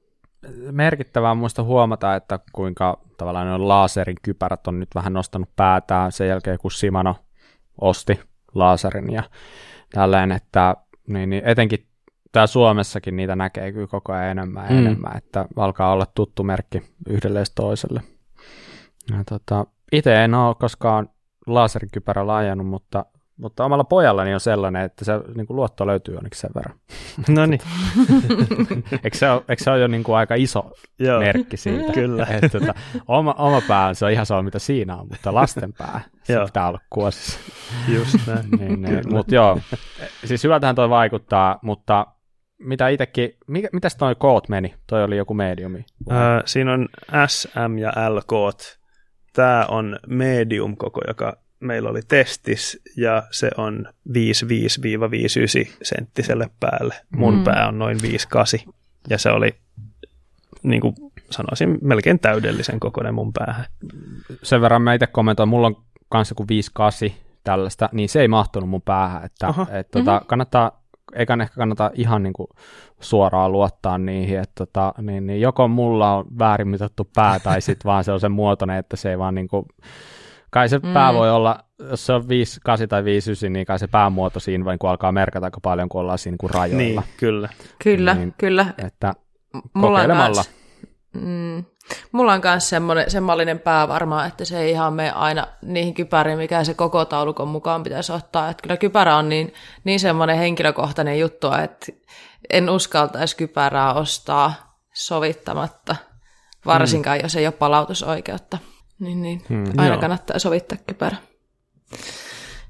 merkittävää muista huomata, että kuinka tavallaan ne laserin kypärät on nyt vähän nostanut päätään sen jälkeen, kun Simano osti laserin ja tälleen, että niin, niin etenkin tää Suomessakin niitä näkee kyllä koko ajan enemmän ja mm. enemmän, että alkaa olla tuttu merkki yhdelle toiselle. Ja tota, itse en ole koskaan laserikypärällä ajanut, mutta mutta omalla pojallani on sellainen, että se niin kuin luotto löytyy onneksi sen verran. No niin. eikö, se ole, eikö se ole jo niin kuin aika iso Joo, merkki siitä? Kyllä. Että, tota, oma, oma pää se on ihan sama, mitä siinä on, mutta lasten pää se pitää olla kuosissa. Just näin. niin, niin. Mutta joo, siis hyvältähän toi vaikuttaa, mutta mitä itsekin, mitäs toi koot meni? Toi oli joku mediumi. Äh, siinä on S, M ja L koot. Tämä on medium koko, joka meillä oli testis ja se on 55-59 senttiselle päälle. Mun mm. pää on noin 58 ja se oli niin kuin sanoisin melkein täydellisen kokoinen mun päähän. Sen verran mä itse kommentoin, mulla on kanssa kuin 58 tällaista, niin se ei mahtunut mun päähän, että et, tota, mm-hmm. kannattaa eikä ehkä kannata ihan niin kuin suoraan luottaa niihin, että tota, niin, niin joko mulla on väärin mitattu pää tai sitten vaan se on sen muotoinen, että se ei vaan niin kuin, Kai se mm. pää voi olla, jos se on 5, 8 tai 5, 9, niin kai se päämuoto siinä vain kun alkaa merkata aika paljon, kun ollaan siinä niin rajoilla. Niin, kyllä. Kyllä, niin, kyllä. Että mulla kokeilemalla. Kans, mm, mulla on myös semmoinen pää varmaan, että se ei ihan mene aina niihin kypäriin, mikä se koko taulukon mukaan pitäisi ottaa. Että kyllä kypärä on niin, niin semmoinen henkilökohtainen juttu, että en uskaltaisi kypärää ostaa sovittamatta, varsinkaan mm. jos ei ole palautusoikeutta. Niin, niin. Hmm, aina joo. kannattaa sovittaa kypärä.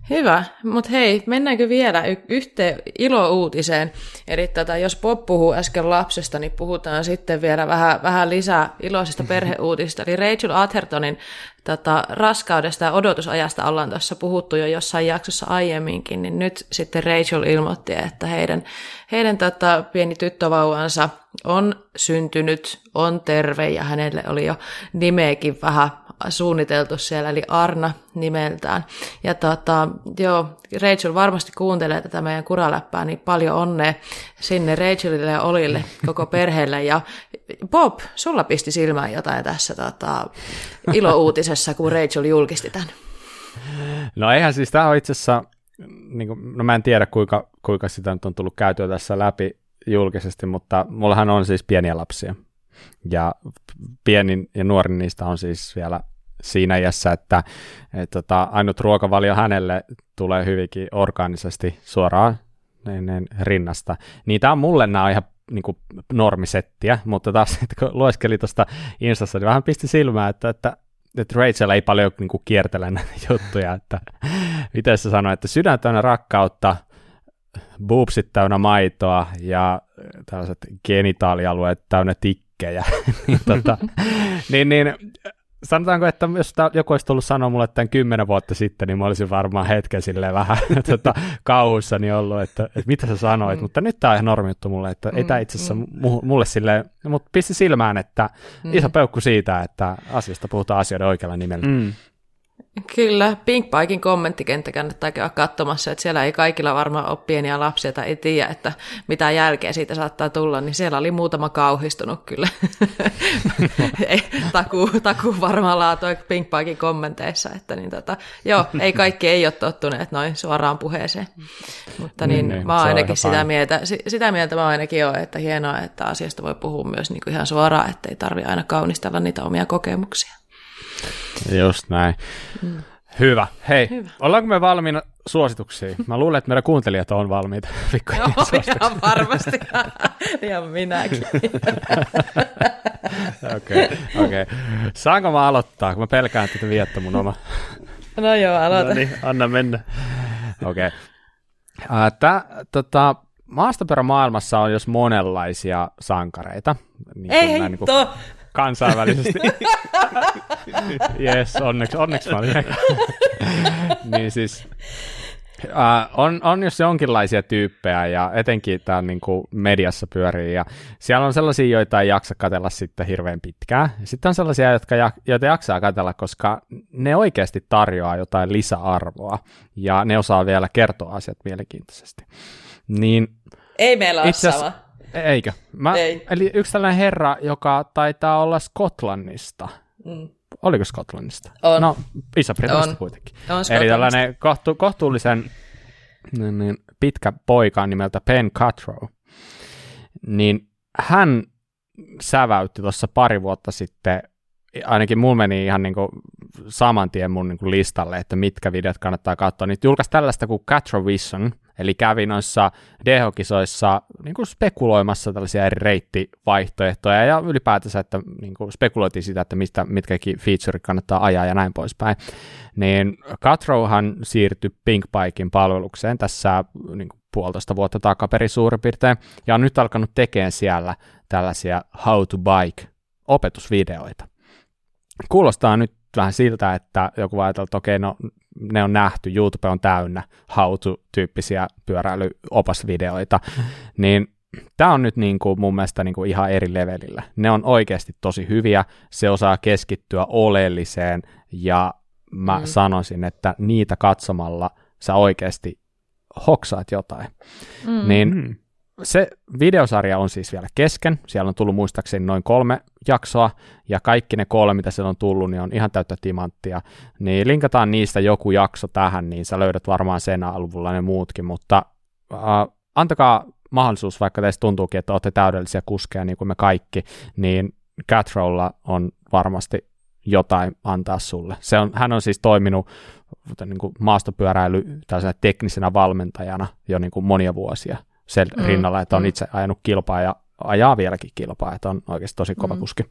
Hyvä, mutta hei, mennäänkö vielä y- yhteen ilouutiseen? Eli tätä, jos Bob puhuu äsken lapsesta, niin puhutaan sitten vielä vähän, vähän lisää iloisista perheuutisista. Eli Rachel Athertonin tota, raskaudesta ja odotusajasta ollaan tuossa puhuttu jo jossain jaksossa aiemminkin, niin nyt sitten Rachel ilmoitti, että heidän, heidän tota, pieni tyttövauvansa on syntynyt, on terve ja hänelle oli jo nimeäkin vähän suunniteltu siellä, eli Arna nimeltään. Ja tota, joo, Rachel varmasti kuuntelee tätä meidän kuraläppää, niin paljon onnea sinne Rachelille ja Olille, koko perheelle. Ja Bob, sulla pisti silmään jotain tässä tota, ilouutisessa, kun Rachel julkisti tämän. No eihän siis, tämä on itse asiassa, niin kuin, no mä en tiedä kuinka, kuinka sitä nyt on tullut käytyä tässä läpi julkisesti, mutta mullahan on siis pieniä lapsia. Ja pienin ja nuorin niistä on siis vielä siinä iässä, että et, tota, ainut ruokavalio hänelle tulee hyvinkin orgaanisesti suoraan niin, niin, rinnasta. Niin tämä on mulle nämä ihan niin kuin normisettiä, mutta taas että kun lueskeli tuosta Instassa, niin vähän pisti silmää, että, että, että Rachel ei paljon niin kuin kiertele näitä juttuja, että miten se sanoi, että sydän täynnä rakkautta, boobsit täynnä maitoa ja tällaiset genitaalialueet täynnä tikkejä. niin, tota, niin, niin sanotaanko, että jos joku olisi tullut sanoa mulle tämän kymmenen vuotta sitten, niin mä olisin varmaan hetken silleen vähän tota, kauhussani ollut, että, että mitä sä sanoit, mm. mutta nyt tämä on ihan normi juttu mulle, että mm, ei tämä itse asiassa mm. mulle silleen, mutta pisti silmään, että mm. iso peukku siitä, että asiasta puhutaan asioiden oikealla nimellä. Mm. Kyllä, Pink Paikin kommenttikenttä kannattaa käydä katsomassa, että siellä ei kaikilla varmaan ole pieniä lapsia tai ei tiedä, että mitä jälkeä siitä saattaa tulla, niin siellä oli muutama kauhistunut kyllä. ei, takuu, takuu varmaan laatui Pink Paikin kommenteissa, että niin tota, joo, ei kaikki ei ole tottuneet noin suoraan puheeseen. Mutta niin, niin, niin mä oon ainakin sitä mieltä, sitä mieltä mä ainakin olen, että hienoa, että asiasta voi puhua myös niin kuin ihan suoraan, että ei tarvi aina kaunistella niitä omia kokemuksia. Just näin. Mm. Hyvä. Hei, Hyvä. ollaanko me valmiina suosituksiin? Mä luulen, että meidän kuuntelijat on valmiita. Joo, ihan varmasti. ja minäkin. Okei, okei. Okay, okay. Saanko mä aloittaa, kun mä pelkään, että te viette mun oma... No joo, aloita. No niin, anna mennä. Okei. Okay. Uh, tota, maailmassa on jos monenlaisia sankareita. Niin Ei näin, niin kuin, kansainvälisesti. Yes, onneksi, onneksi mä olin. niin siis, Uh, on, on jos jonkinlaisia tyyppejä ja etenkin tämä niin kuin mediassa pyörii ja siellä on sellaisia, joita ei jaksa katella sitten hirveän pitkään. Sitten on sellaisia, jotka, joita jaksaa katella, koska ne oikeasti tarjoaa jotain lisäarvoa ja ne osaa vielä kertoa asiat mielenkiintoisesti. Niin, ei meillä ole sama. Eikö? Mä, Ei. Eli yksi tällainen herra, joka taitaa olla Skotlannista. Mm. Oliko Skotlannista? On. No, Iso-Britanniasta kuitenkin. On Eli tällainen kohtu, kohtuullisen niin, niin, pitkä poika nimeltä Ben Cutrow. Niin hän säväytti tuossa pari vuotta sitten, ainakin mulla meni ihan niin kuin saman tien mun niin kuin listalle, että mitkä videot kannattaa katsoa. Niin julkaisi tällaista kuin Catrovision, Eli kävi noissa DH-kisoissa niin kuin spekuloimassa tällaisia eri reittivaihtoehtoja ja ylipäätänsä, että niin kuin spekuloitiin sitä, että mistä, mitkäkin feature kannattaa ajaa ja näin poispäin. Niin Cutrowhan siirtyi Pinkbikein palvelukseen tässä niin kuin puolitoista vuotta takaperin suurin piirtein, ja on nyt alkanut tekemään siellä tällaisia how to bike opetusvideoita. Kuulostaa nyt vähän siltä, että joku ajatella, että okei, no ne on nähty, YouTube on täynnä how to-tyyppisiä pyöräilyopasvideoita, niin tämä on nyt niin kuin mun mielestä niin kuin ihan eri levelillä. Ne on oikeasti tosi hyviä, se osaa keskittyä oleelliseen, ja mä mm. sanoisin, että niitä katsomalla sä oikeasti hoksaat jotain. Mm. Niin mm se videosarja on siis vielä kesken. Siellä on tullut muistaakseni noin kolme jaksoa, ja kaikki ne kolme, mitä siellä on tullut, niin on ihan täyttä timanttia. Niin linkataan niistä joku jakso tähän, niin sä löydät varmaan sen aluvulla ne muutkin, mutta äh, antakaa mahdollisuus, vaikka teistä tuntuukin, että olette täydellisiä kuskeja, niin kuin me kaikki, niin Catrolla on varmasti jotain antaa sulle. Se on, hän on siis toiminut niin kuin maastopyöräily teknisenä valmentajana jo niin kuin monia vuosia sen mm, rinnalla, että on mm. itse ajanut kilpaa ja ajaa vieläkin kilpaa, että on oikeasti tosi kova mm. kuski.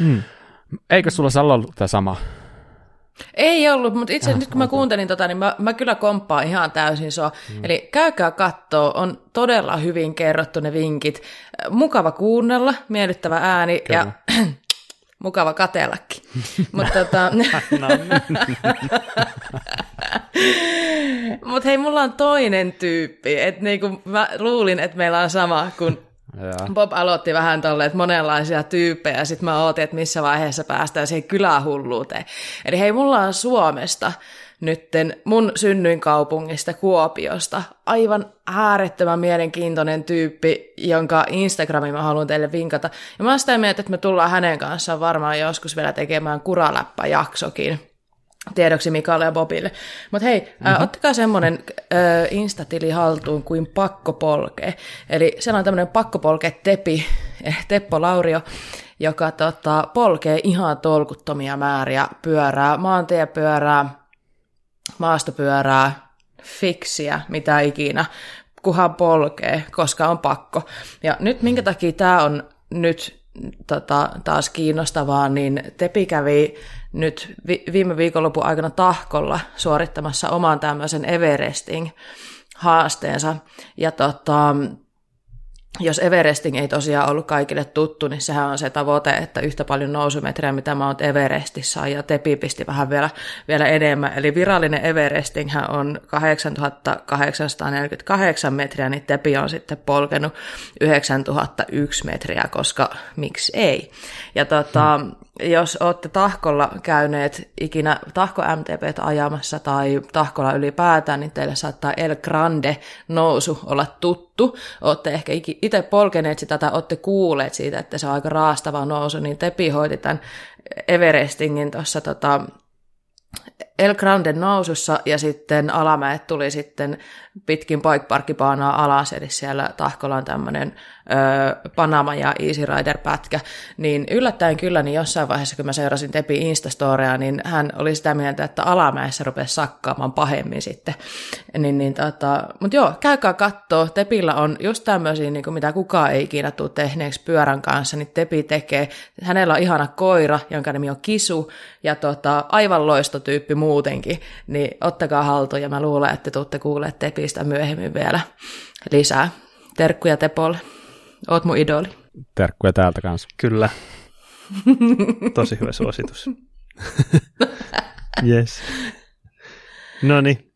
Mm. Eikö sulla Salla ollut tämä sama? Ei ollut, mutta itse nyt kun mä kuuntelin tota, niin mä, mä kyllä komppaan ihan täysin sua. Mm. Eli käykää kattoo, on todella hyvin kerrottu ne vinkit. Mukava kuunnella, miellyttävä ääni kyllä. ja mukava katellakin. Mutta tota... Mut hei, mulla on toinen tyyppi. Et niinku mä luulin, että meillä on sama, kun ja. Bob aloitti vähän tolle, että monenlaisia tyyppejä, ja sitten mä ootin, että missä vaiheessa päästään siihen kylähulluuteen. Eli hei, mulla on Suomesta nytten mun synnyinkaupungista Kuopiosta aivan äärettömän mielenkiintoinen tyyppi, jonka Instagramin mä haluan teille vinkata. Ja mä oon sitä mieltä, että me tullaan hänen kanssaan varmaan joskus vielä tekemään kuraläppäjaksokin tiedoksi Mikalle ja Bobille. Mutta hei, mm-hmm. ä, ottakaa semmoinen instatili haltuun kuin pakkopolke. Eli siellä on tämmöinen pakkopolke Tepi, eh, Teppo Laurio, joka tota, polkee ihan tolkuttomia määriä pyörää, maantiepyörää, maastopyörää, fiksiä, mitä ikinä, kuhan polkee, koska on pakko. Ja nyt minkä takia tämä on nyt tota, taas kiinnostavaa, niin Tepi kävi nyt vi- viime viikonlopun aikana tahkolla suorittamassa oman tämmöisen Everesting-haasteensa. Ja tota, jos Everesting ei tosiaan ollut kaikille tuttu, niin sehän on se tavoite, että yhtä paljon nousumetriä, mitä Mount Everestissä on, ja Tepi pisti vähän vielä, vielä enemmän. Eli virallinen Everesting on 8848 metriä, niin Tepi on sitten polkenut 9001 metriä, koska miksi ei. Ja tota, hmm jos olette tahkolla käyneet ikinä tahko MTP ajamassa tai tahkolla ylipäätään, niin teille saattaa El Grande nousu olla tuttu. Olette ehkä itse polkeneet sitä tai olette kuulleet siitä, että se on aika raastava nousu, niin Tepi hoiti tämän Everestingin tuossa tota, El Grande nousussa ja sitten alamäet tuli sitten pitkin paikparkkipaanaa alas, eli siellä Tahkolla on tämmöinen Panama ja Easy Rider-pätkä, niin yllättäen kyllä, niin jossain vaiheessa, kun mä seurasin Tepi Instastoria, niin hän oli sitä mieltä, että alamäessä rupesi sakkaamaan pahemmin sitten. Niin, niin tota, mutta joo, käykää kattoo. Tepillä on just tämmöisiä, niin kuin mitä kukaan ei ikinä tule tehneeksi pyörän kanssa, niin Tepi tekee. Hänellä on ihana koira, jonka nimi on Kisu, ja tota, aivan loistotyyppi muutenkin, niin ottakaa haltuun, ja mä luulen, että tuutte kuulemaan Tepistä myöhemmin vielä lisää. Terkkuja Tepolle. Oot mun idoli. Terkkuja täältä kanssa. Kyllä. Tosi hyvä suositus. yes. No niin,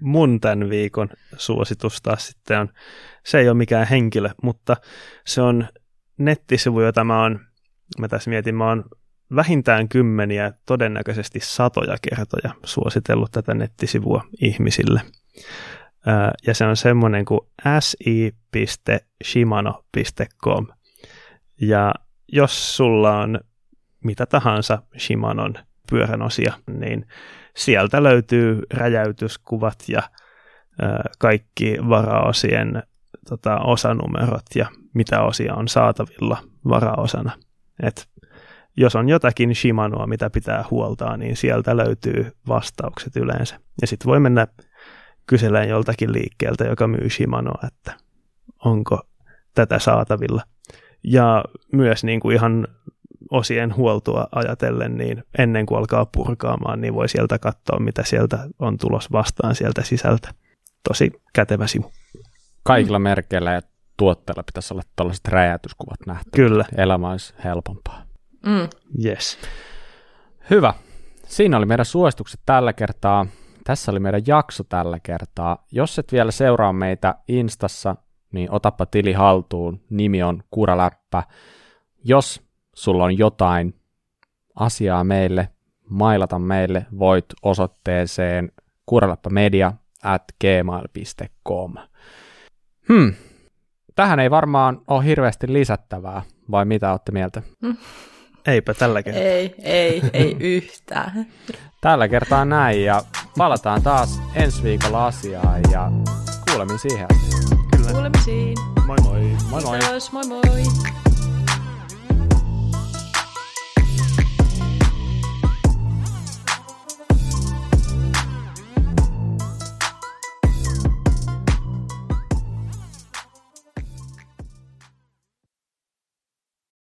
mun tämän viikon suositus taas sitten on, se ei ole mikään henkilö, mutta se on nettisivu, jota mä oon, mä tässä mietin, mä oon vähintään kymmeniä, todennäköisesti satoja kertoja suositellut tätä nettisivua ihmisille ja se on semmoinen kuin si.shimano.com. Ja jos sulla on mitä tahansa Shimanon pyörän osia, niin sieltä löytyy räjäytyskuvat ja kaikki varaosien tota, osanumerot ja mitä osia on saatavilla varaosana. Et jos on jotakin Shimanoa, mitä pitää huoltaa, niin sieltä löytyy vastaukset yleensä. Ja sitten voi mennä kyselen joltakin liikkeeltä, joka myy Shimanoa, että onko tätä saatavilla. Ja myös niin kuin ihan osien huoltoa ajatellen, niin ennen kuin alkaa purkaamaan, niin voi sieltä katsoa, mitä sieltä on tulos vastaan sieltä sisältä. Tosi kätevä sivu. Kaikilla merkeillä ja tuotteilla pitäisi olla tällaiset räjäytyskuvat nähty. Kyllä. Elämä olisi helpompaa. Mm. Yes. Hyvä. Siinä oli meidän suositukset tällä kertaa. Tässä oli meidän jakso tällä kertaa. Jos et vielä seuraa meitä Instassa, niin otappa tili haltuun. Nimi on Kuraläppä. Jos sulla on jotain asiaa meille, mailata meille, voit osoitteeseen kuraläppämedia at gmail.com. Hmm. Tähän ei varmaan ole hirveästi lisättävää, vai mitä olette mieltä? Hmm. Eipä tällä kertaa. Ei, ei, ei yhtään. Tällä kertaa näin ja palataan taas ensi viikolla asiaan ja kuulemisiin siihen. Kyllä. Kuulemisiin. Moi moi. Moi moi. Kiitos, moi moi.